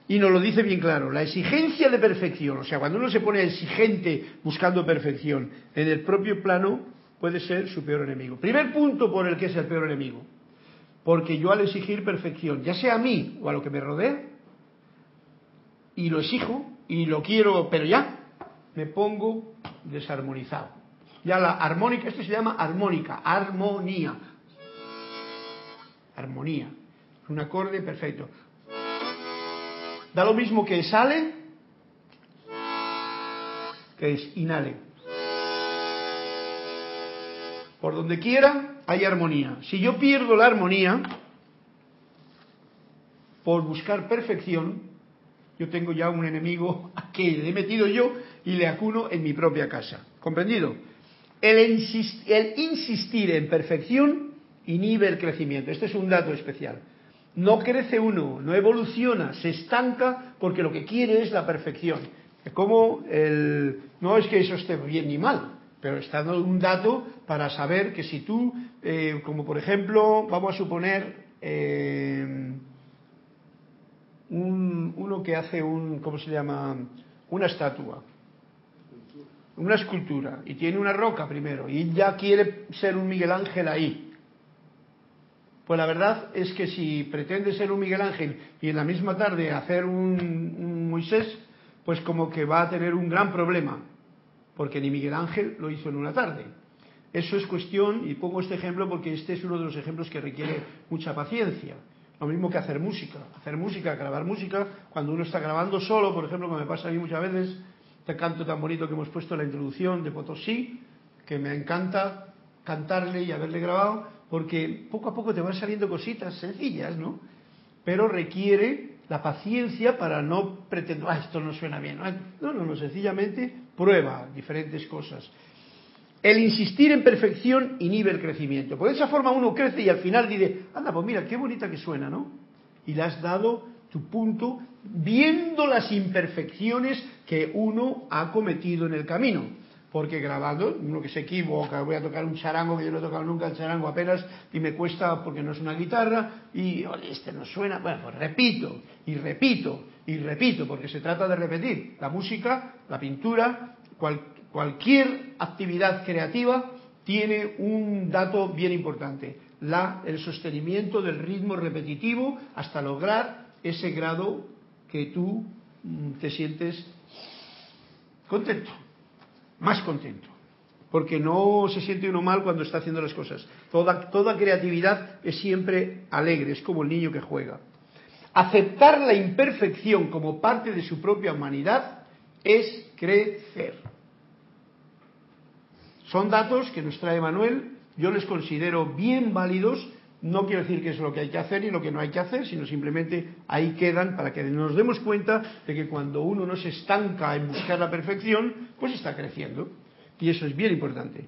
Speaker 1: Y nos lo dice bien claro, la exigencia de perfección, o sea, cuando uno se pone exigente buscando perfección en el propio plano, puede ser su peor enemigo. Primer punto por el que es el peor enemigo. Porque yo al exigir perfección, ya sea a mí o a lo que me rodea, y lo exijo y lo quiero, pero ya me pongo desarmonizado. Ya la armónica, esto se llama armónica, armonía. Armonía. Un acorde perfecto. Da lo mismo que sale que es inhale. Por donde quiera hay armonía. Si yo pierdo la armonía por buscar perfección, yo tengo ya un enemigo a que le he metido yo y le acuno en mi propia casa. ¿Comprendido? El, insistir en perfección inhibe el crecimiento. Este es un dato especial. No crece uno, no evoluciona, se estanca porque lo que quiere es la perfección. Como el, no es que eso esté bien ni mal, pero está dando un dato para saber que si tú, eh, como por ejemplo, vamos a suponer, eh, un, uno que hace un, ¿cómo se llama? Una estatua, una escultura, y tiene una roca primero, y ya quiere ser un Miguel Ángel ahí. Pues la verdad es que si pretende ser un Miguel Ángel y en la misma tarde hacer un, un Moisés, pues como que va a tener un gran problema, porque ni Miguel Ángel lo hizo en una tarde. Eso es cuestión, y pongo este ejemplo porque este es uno de los ejemplos que requiere mucha paciencia. Lo mismo que hacer música. Hacer música, grabar música, cuando uno está grabando solo, por ejemplo, como me pasa a mí muchas veces, este canto tan bonito que hemos puesto en la introducción de Potosí, que me encanta cantarle y haberle grabado, porque poco a poco te van saliendo cositas sencillas, ¿no? Pero requiere la paciencia para no pretender, ah, esto no suena bien. No, no, no, sencillamente prueba diferentes cosas. El insistir en perfección inhibe el crecimiento. Por esa forma uno crece y al final dice, anda, pues mira, qué bonita que suena, ¿no? Y le has dado tu punto viendo las imperfecciones que uno ha cometido en el camino. Porque grabando, uno que se equivoca, voy a tocar un charango que yo no he tocado nunca el charango apenas y me cuesta porque no es una guitarra y este no suena. Bueno, pues repito y repito y repito porque se trata de repetir. La música, la pintura, cualquier actividad creativa tiene un dato bien importante, la, el sostenimiento del ritmo repetitivo hasta lograr ese grado que tú mm, te sientes contento, más contento. Porque no se siente uno mal cuando está haciendo las cosas. Toda, toda creatividad es siempre alegre, es como el niño que juega. Aceptar la imperfección como parte de su propia humanidad es crecer. Son datos que nos trae Manuel, yo les considero bien válidos no quiero decir que es lo que hay que hacer y lo que no hay que hacer, sino simplemente ahí quedan para que nos demos cuenta de que cuando uno no se estanca en buscar la perfección, pues está creciendo. Y eso es bien importante.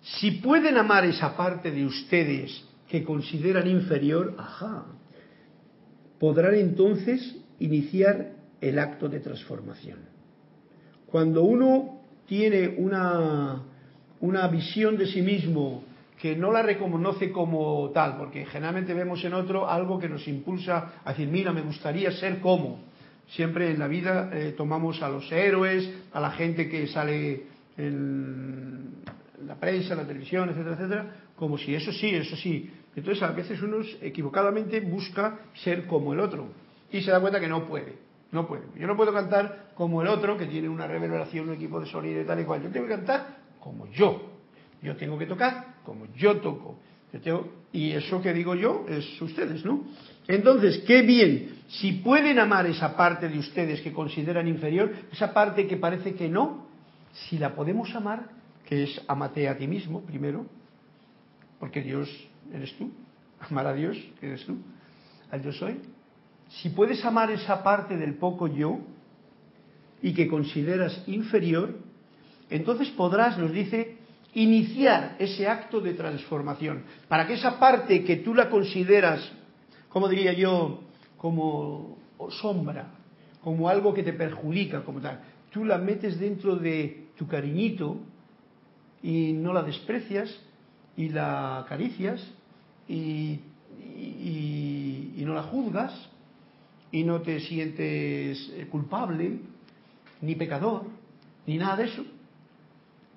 Speaker 1: Si pueden amar esa parte de ustedes que consideran inferior, ajá, podrán entonces iniciar el acto de transformación. Cuando uno tiene una, una visión de sí mismo que no la reconoce como tal, porque generalmente vemos en otro algo que nos impulsa a decir, mira, me gustaría ser como. Siempre en la vida eh, tomamos a los héroes, a la gente que sale en la prensa, en la televisión, etcétera, etcétera, como si eso sí, eso sí. Entonces a veces uno equivocadamente busca ser como el otro y se da cuenta que no puede. No puede. Yo no puedo cantar como el otro, que tiene una revelación, un equipo de sonido y tal y cual. Yo tengo que cantar como yo. Yo tengo que tocar como yo toco. y eso que digo yo es ustedes, ¿no? Entonces, qué bien, si pueden amar esa parte de ustedes que consideran inferior, esa parte que parece que no, si la podemos amar, que es amate a ti mismo primero, porque Dios eres tú, amar a Dios eres tú, al yo soy. Si puedes amar esa parte del poco yo y que consideras inferior, entonces podrás, nos dice, iniciar ese acto de transformación, para que esa parte que tú la consideras, como diría yo, como sombra, como algo que te perjudica, como tal, tú la metes dentro de tu cariñito y no la desprecias y la acaricias y, y no la juzgas y no te sientes culpable ni pecador ni nada de eso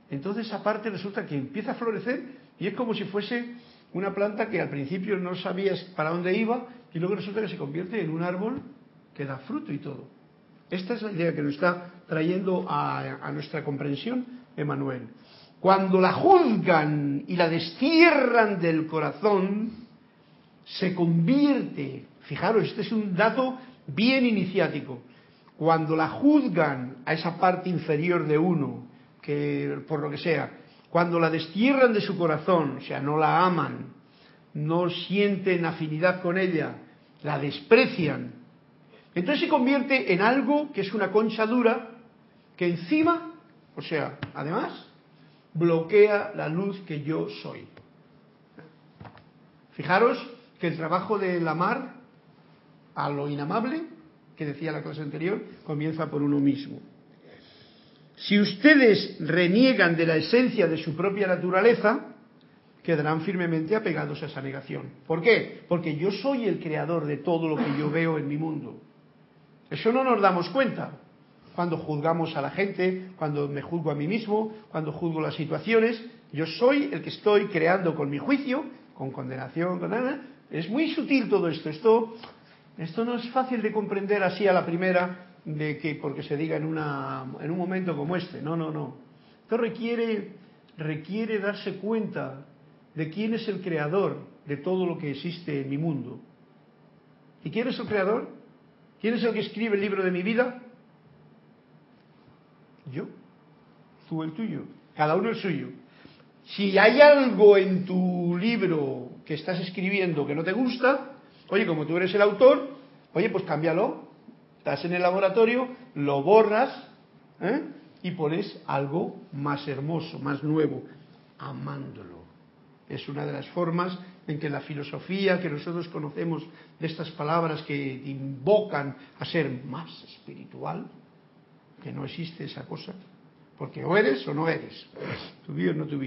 Speaker 1: entonces aparte resulta que empieza a florecer y es como si fuese una planta que al principio no sabías para dónde iba y luego resulta que se convierte en un árbol que da fruto y todo. Esta es la idea que nos está trayendo a, nuestra comprensión Emanuel. Cuando la juzgan y la destierran del corazón, se convierte, fijaros, este es un dato bien iniciático, cuando la juzgan a esa parte inferior de uno que por lo que sea, cuando la destierran de su corazón, o sea, no la aman, no sienten afinidad con ella, la desprecian, entonces se convierte en algo que es una concha dura que encima, o sea, además, bloquea la luz que yo soy. Fijaros que el trabajo del amar a lo inamable, que decía la clase anterior, comienza por uno mismo. Si ustedes reniegan de la esencia de su propia naturaleza, quedarán firmemente apegados a esa negación. ¿Por qué? Porque yo soy el creador de todo lo que yo veo en mi mundo. Eso no nos damos cuenta cuando juzgamos a la gente, cuando me juzgo a mí mismo, cuando juzgo las situaciones. Yo soy el que estoy creando con mi juicio, con condenación, con nada. Es muy sutil todo esto. Esto, esto no es fácil de comprender así a la primera, de que porque se diga en, una, en un momento como este. No, no, no. Esto requiere, requiere darse cuenta de quién es el creador de todo lo que existe en mi mundo. ¿Y quién es el creador? ¿Quién es el que escribe el libro de mi vida? Yo. Tú el tuyo. Cada uno el suyo. Si hay algo en tu libro que estás escribiendo que no te gusta, oye, como tú eres el autor, oye, pues cámbialo. Estás en el laboratorio, lo borras ¿eh? y pones algo más hermoso, más nuevo, amándolo. Es una de las formas en que la filosofía que nosotros conocemos de estas palabras que invocan a ser más espiritual, que no existe esa cosa, porque o eres o no eres, tu o no tu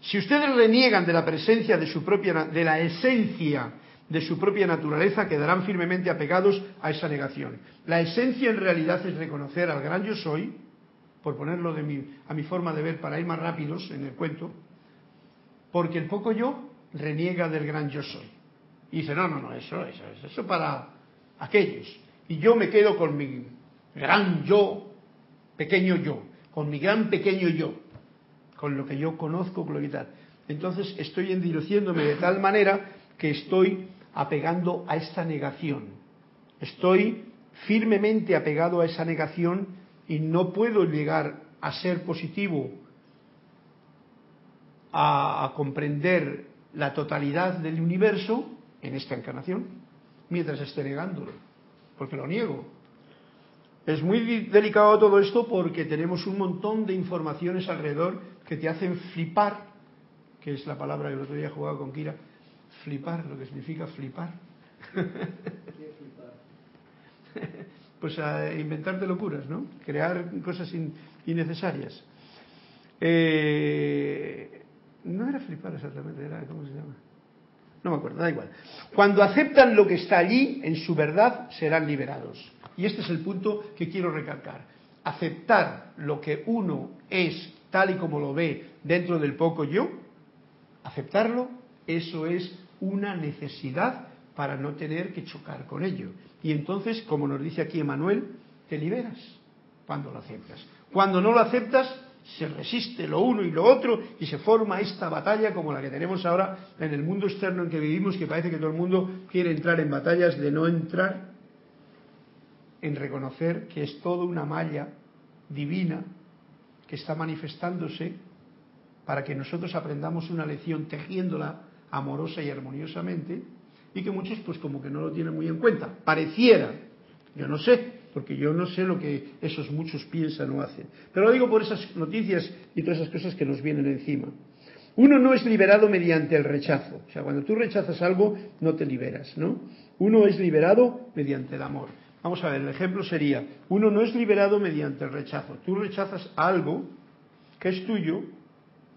Speaker 1: Si ustedes reniegan de la presencia de su propia, de la esencia de su propia naturaleza, quedarán firmemente apegados a esa negación. La esencia en realidad es reconocer al gran yo soy, por ponerlo de mi, a mi forma de ver para ir más rápidos en el cuento, porque el poco yo reniega del gran yo soy. Y dice, no, no, no, eso, eso, eso para aquellos. Y yo me quedo con mi gran yo, pequeño yo, con mi gran pequeño yo, con lo que yo conozco, que tal. Entonces estoy endureciéndome de tal manera que estoy apegando a esta negación. Estoy firmemente apegado a esa negación y no puedo llegar a ser positivo, a, a comprender la totalidad del universo en esta encarnación, mientras esté negándolo, porque lo niego. Es muy delicado todo esto porque tenemos un montón de informaciones alrededor que te hacen flipar, que es la palabra que el otro día jugado con Kira, flipar, lo que significa flipar. pues a inventarte locuras, ¿no? Crear cosas innecesarias. Eh, no era flipar exactamente, era, ¿cómo se llama? No me acuerdo, da igual. Cuando aceptan lo que está allí, en su verdad serán liberados. Y este es el punto que quiero recalcar. Aceptar lo que uno es tal y como lo ve dentro del poco yo, aceptarlo, eso es una necesidad para no tener que chocar con ello. Y entonces, como nos dice aquí Emanuel, te liberas cuando lo aceptas. Cuando no lo aceptas, se resiste lo uno y lo otro y se forma esta batalla como la que tenemos ahora en el mundo externo en que vivimos, que parece que todo el mundo quiere entrar en batallas de no entrar en reconocer que es toda una malla divina que está manifestándose para que nosotros aprendamos una lección tejiéndola amorosa y armoniosamente y que muchos pues como que no lo tienen muy en cuenta. Pareciera, yo no sé, porque yo no sé lo que esos muchos piensan o hacen. Pero lo digo por esas noticias y todas esas cosas que nos vienen encima. Uno no es liberado mediante el rechazo. O sea, cuando tú rechazas algo, no te liberas, ¿no? Uno es liberado mediante el amor. Vamos a ver, el ejemplo sería, uno no es liberado mediante el rechazo. Tú rechazas algo que es tuyo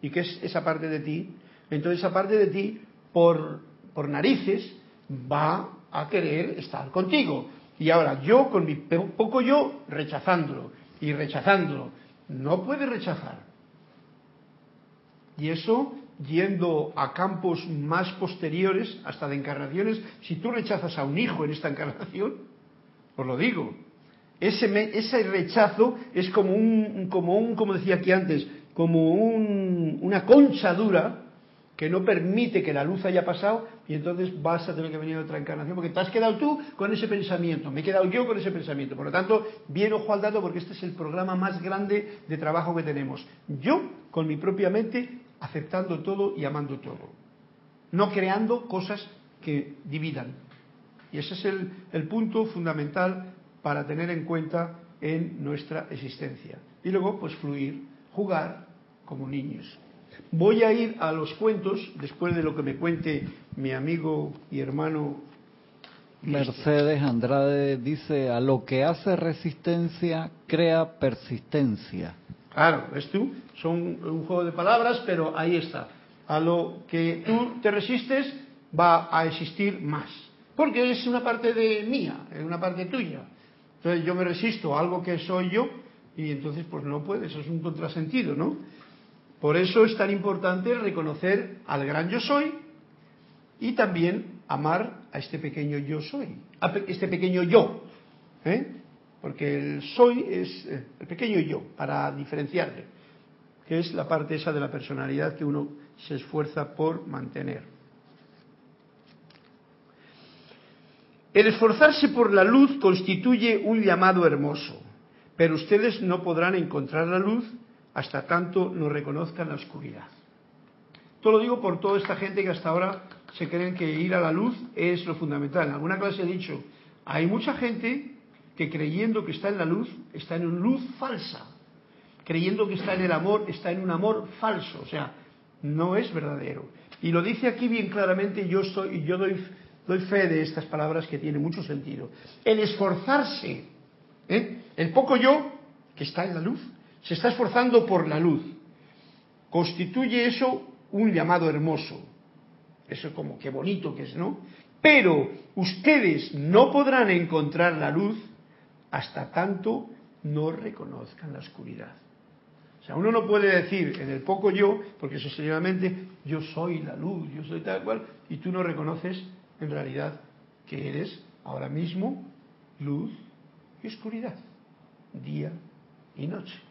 Speaker 1: y que es esa parte de ti, entonces esa parte de ti, por, por narices, va a querer estar contigo. Y ahora yo, con mi poco yo, rechazándolo y rechazándolo, no puede rechazar. Y eso, yendo a campos más posteriores, hasta de encarnaciones, si tú rechazas a un hijo en esta encarnación, os lo digo. Ese, ese rechazo es como un, como un, como decía aquí antes, como un, una concha dura que no permite que la luz haya pasado y entonces vas a tener que venir a otra encarnación porque te has quedado tú con ese pensamiento, me he quedado yo con ese pensamiento. Por lo tanto, bien ojo al dato porque este es el programa más grande de trabajo que tenemos. Yo, con mi propia mente, aceptando todo y amando todo. No creando cosas que dividan, y ese es el, punto fundamental para tener en cuenta en nuestra existencia. Y luego, pues fluir, jugar como niños. Voy a ir a los cuentos después de lo que me cuente mi amigo y hermano.
Speaker 2: Mercedes Andrade dice, a lo que hace resistencia, crea persistencia.
Speaker 1: Claro, ¿ves tú? Son un juego de palabras, pero ahí está. A lo que tú te resistes, va a existir más porque es una parte de mía, es una parte tuya. Entonces yo me resisto a algo que soy yo y entonces pues no puede, eso es un contrasentido, ¿no? Por eso es tan importante reconocer al gran yo soy y también amar a este pequeño yo soy, a este pequeño yo, ¿eh? porque el soy es eh, el pequeño yo, para diferenciarle, que es la parte esa de la personalidad que uno se esfuerza por mantener. El esforzarse por la luz constituye un llamado hermoso, pero ustedes no podrán encontrar la luz hasta tanto no reconozcan la oscuridad. Todo lo digo por toda esta gente que hasta ahora se creen que ir a la luz es lo fundamental. En alguna clase he dicho, hay mucha gente que creyendo que está en la luz, está en una luz falsa. Creyendo que está en el amor, está en un amor falso. O sea, no es verdadero. Y lo dice aquí bien claramente, yo soy, yo doy, doy fe de estas palabras que tienen mucho sentido. El esforzarse, ¿eh? el poco yo que está en la luz, se está esforzando por la luz. Constituye eso un llamado hermoso. Eso es como qué bonito que es, ¿no? Pero ustedes no podrán encontrar la luz hasta tanto no reconozcan la oscuridad. O sea, uno no puede decir en el poco yo, porque eso yo soy la luz, yo soy tal cual, y tú no reconoces en realidad que eres ahora mismo luz y oscuridad, día y noche.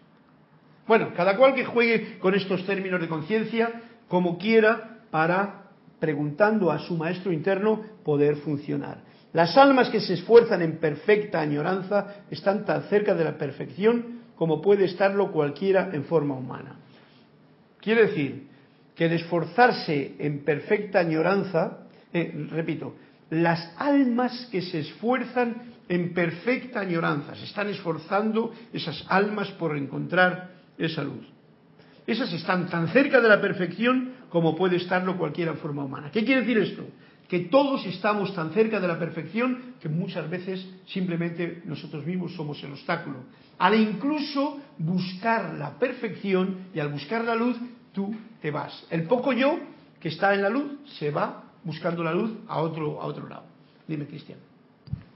Speaker 1: Bueno, cada cual que juegue con estos términos de conciencia como quiera para, preguntando a su maestro interno, poder funcionar. Las almas que se esfuerzan en perfecta añoranza están tan cerca de la perfección como puede estarlo cualquiera en forma humana. Quiere decir que de esforzarse en perfecta añoranza, eh, repito, las almas que se esfuerzan en perfecta añoranza, se están esforzando esas almas por encontrar esa luz. Esas están tan cerca de la perfección como puede estarlo cualquiera en forma humana. ¿Qué quiere decir esto? Que todos estamos tan cerca de la perfección que muchas veces simplemente nosotros mismos somos el obstáculo. Al incluso buscar la perfección y al buscar la luz, tú te vas. El poco yo que está en la luz se va buscando la luz a otro, a otro lado. Dime, Cristian.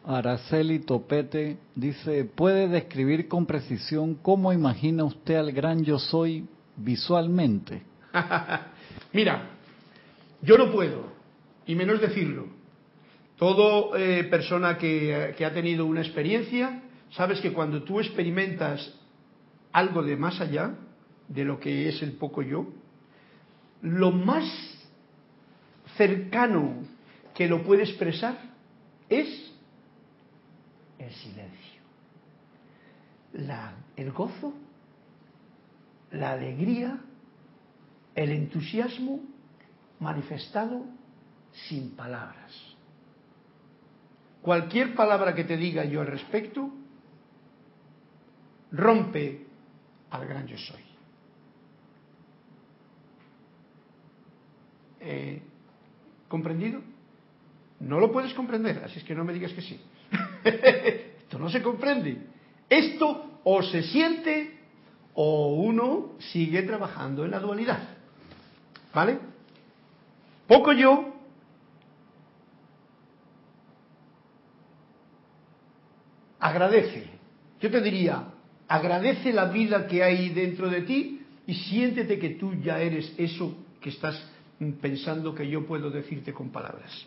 Speaker 2: Araceli Topete dice, ¿puede describir con precisión cómo imagina usted al gran yo soy visualmente?
Speaker 1: Mira, yo no puedo, y menos decirlo. Todo eh, persona que, que ha tenido una experiencia, sabes que cuando tú experimentas algo de más allá de lo que es el poco yo, lo más cercano que lo puede expresar es el silencio, la, el gozo, la alegría, el entusiasmo manifestado sin palabras. Cualquier palabra que te diga yo al respecto rompe al gran yo soy. Eh, ¿Comprendido? No lo puedes comprender, así es que no me digas que sí. Esto no se comprende. Esto o se siente o uno sigue trabajando en la dualidad. ¿Vale? Poco yo agradece. Yo te diría, agradece la vida que hay dentro de ti y siéntete que tú ya eres eso que estás pensando que yo puedo decirte con palabras.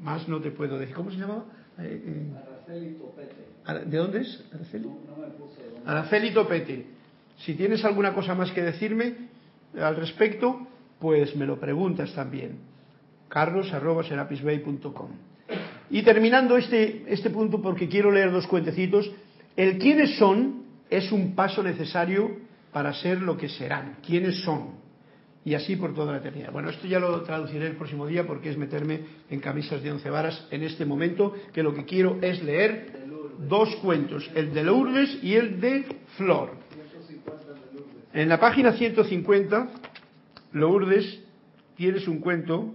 Speaker 1: Más no te puedo decir. ¿Cómo se llama?
Speaker 2: Eh, eh, Araceli Topete.
Speaker 1: ¿De dónde es? Araceli. No, Araceli Topete. Si tienes alguna cosa más que decirme al respecto, pues me lo preguntas también. carlos.serapisbay.com Y terminando este, este punto, porque quiero leer dos cuentecitos, el quiénes son es un paso necesario para ser lo que serán. ¿Quiénes son? Y así por toda la eternidad. Bueno, esto ya lo traduciré el próximo día porque es meterme en camisas de once varas en este momento, que lo que quiero es leer dos cuentos, el de Lourdes y el de Flor. En la página 150, Lourdes, tienes un cuento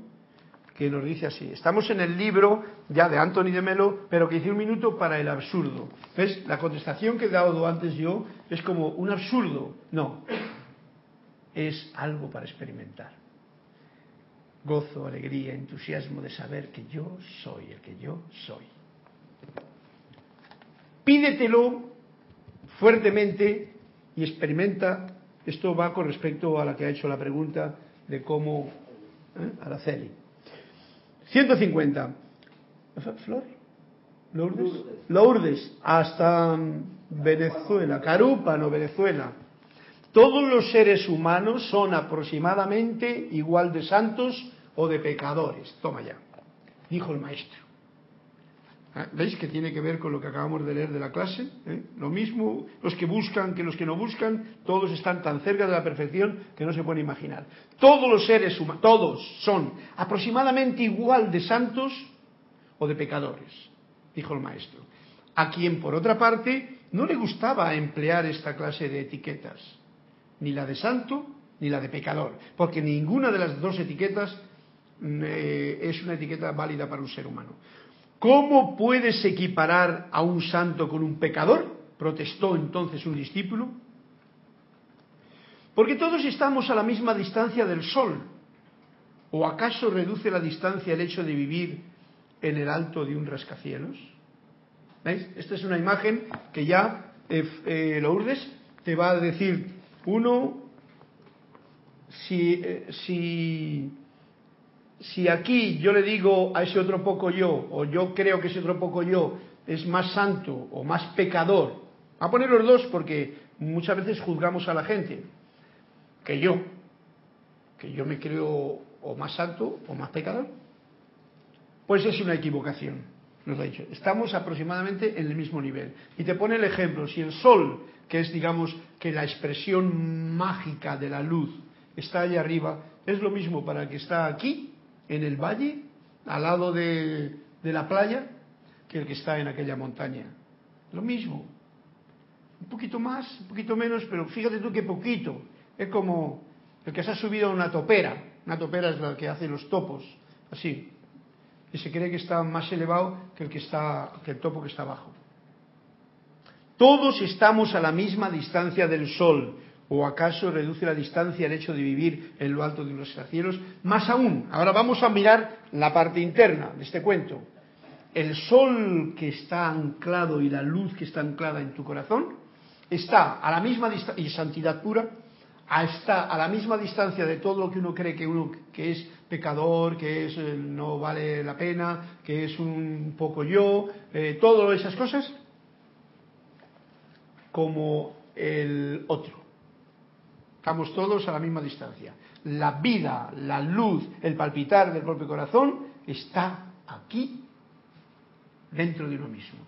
Speaker 1: que nos dice así. Estamos en el libro ya de Anthony de Melo, pero que hice un minuto para el absurdo. ¿Ves? La contestación que he dado antes yo es como un absurdo. No, es algo para experimentar. Gozo, alegría, entusiasmo de saber que yo soy el que yo soy. Pídetelo fuertemente y experimenta. Esto va con respecto a la que ha hecho la pregunta de cómo. ¿eh? Araceli. 150. ¿Flor? ¿Lourdes? Lourdes, hasta Venezuela, Carúpano, Venezuela. Todos los seres humanos son aproximadamente igual de santos o de pecadores. Toma ya, dijo el maestro. ¿Ah? ¿Veis que tiene que ver con lo que acabamos de leer de la clase? ¿Eh? Lo mismo, los que buscan que los que no buscan, todos están tan cerca de la perfección que no se puede imaginar. Todos los seres humanos, todos son aproximadamente igual de santos o de pecadores, dijo el maestro. A quien, por otra parte, no le gustaba emplear esta clase de etiquetas ni la de santo ni la de pecador, porque ninguna de las dos etiquetas mm, eh, es una etiqueta válida para un ser humano. ¿Cómo puedes equiparar a un santo con un pecador? protestó entonces un discípulo. Porque todos estamos a la misma distancia del sol. ¿O acaso reduce la distancia el hecho de vivir en el alto de un rascacielos? ¿Veis? Esta es una imagen que ya eh, eh, Lourdes te va a decir, uno, si, eh, si, si aquí yo le digo a ese otro poco yo, o yo creo que ese otro poco yo es más santo o más pecador, a poner los dos porque muchas veces juzgamos a la gente, que yo, que yo me creo o más santo o más pecador, pues es una equivocación nos ha dicho. Estamos aproximadamente en el mismo nivel. Y te pone el ejemplo, si el sol, que es digamos que la expresión mágica de la luz, está allá arriba, es lo mismo para el que está aquí, en el valle, al lado de, de la playa, que el que está en aquella montaña. Lo mismo. Un poquito más, un poquito menos, pero fíjate tú qué poquito. Es como el que se ha subido a una topera. Una topera es la que hace los topos, así y se cree que está más elevado que el que está que el topo que está abajo. Todos estamos a la misma distancia del sol, o acaso reduce la distancia el hecho de vivir en lo alto de los cielos. Más aún, ahora vamos a mirar la parte interna de este cuento. El sol que está anclado y la luz que está anclada en tu corazón está a la misma distancia, y santidad pura, está a la misma distancia de todo lo que uno cree que uno que es pecador, que es eh, no vale la pena, que es un poco yo, eh, todas esas cosas, como el otro. Estamos todos a la misma distancia. La vida, la luz, el palpitar del propio corazón está aquí, dentro de uno mismo.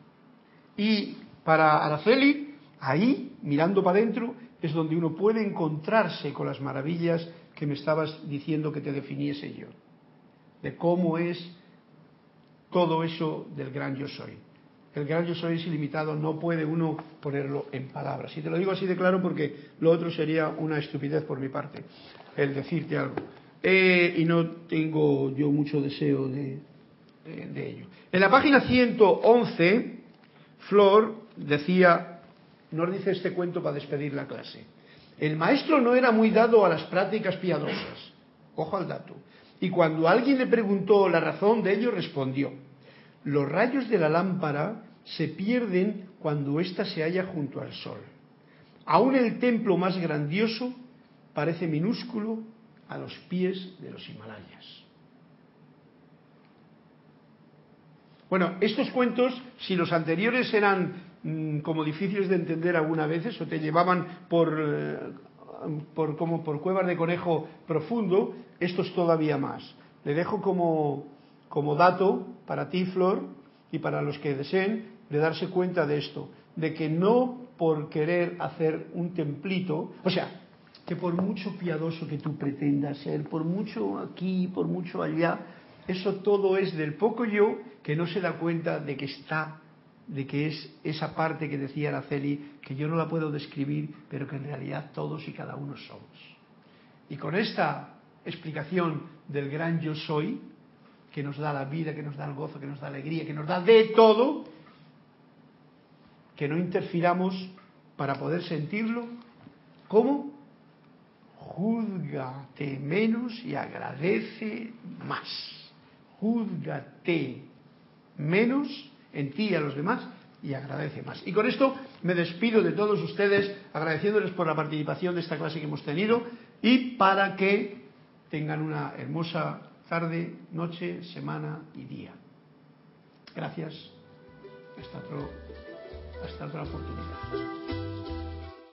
Speaker 1: Y para Araceli, ahí, mirando para adentro, es donde uno puede encontrarse con las maravillas que me estabas diciendo que te definiese yo, de cómo es todo eso del gran yo soy. El gran yo soy es ilimitado, no puede uno ponerlo en palabras. Y te lo digo así de claro porque lo otro sería una estupidez por mi parte, el decirte algo. Eh, y no tengo yo mucho deseo de, de ello. En la página 111, Flor decía, nos dice este cuento para despedir la clase. El maestro no era muy dado a las prácticas piadosas. Ojo al dato. Y cuando alguien le preguntó la razón de ello, respondió, los rayos de la lámpara se pierden cuando ésta se halla junto al sol. Aún el templo más grandioso parece minúsculo a los pies de los Himalayas. Bueno, estos cuentos, si los anteriores eran Mm, como difíciles de entender algunas veces o te llevaban por, eh, por, como por cuevas de conejo profundo, esto es todavía más. Le dejo como, como dato para ti, Flor, y para los que deseen, de darse cuenta de esto, de que no por querer hacer un templito, o sea, que por mucho piadoso que tú pretendas ser, por mucho aquí, por mucho allá, eso todo es del poco yo que no se da cuenta de que está de que es esa parte que decía Araceli, que yo no la puedo describir, pero que en realidad todos y cada uno somos. Y con esta explicación del gran yo soy, que nos da la vida, que nos da el gozo, que nos da alegría, que nos da de todo, que no interfiramos para poder sentirlo, ¿cómo? Júzgate menos y agradece más. Júzgate menos en ti y a los demás y agradece más. Y con esto me despido de todos ustedes agradeciéndoles por la participación de esta clase que hemos tenido y para que tengan una hermosa tarde, noche, semana y día. Gracias. Hasta, otro, hasta otra oportunidad.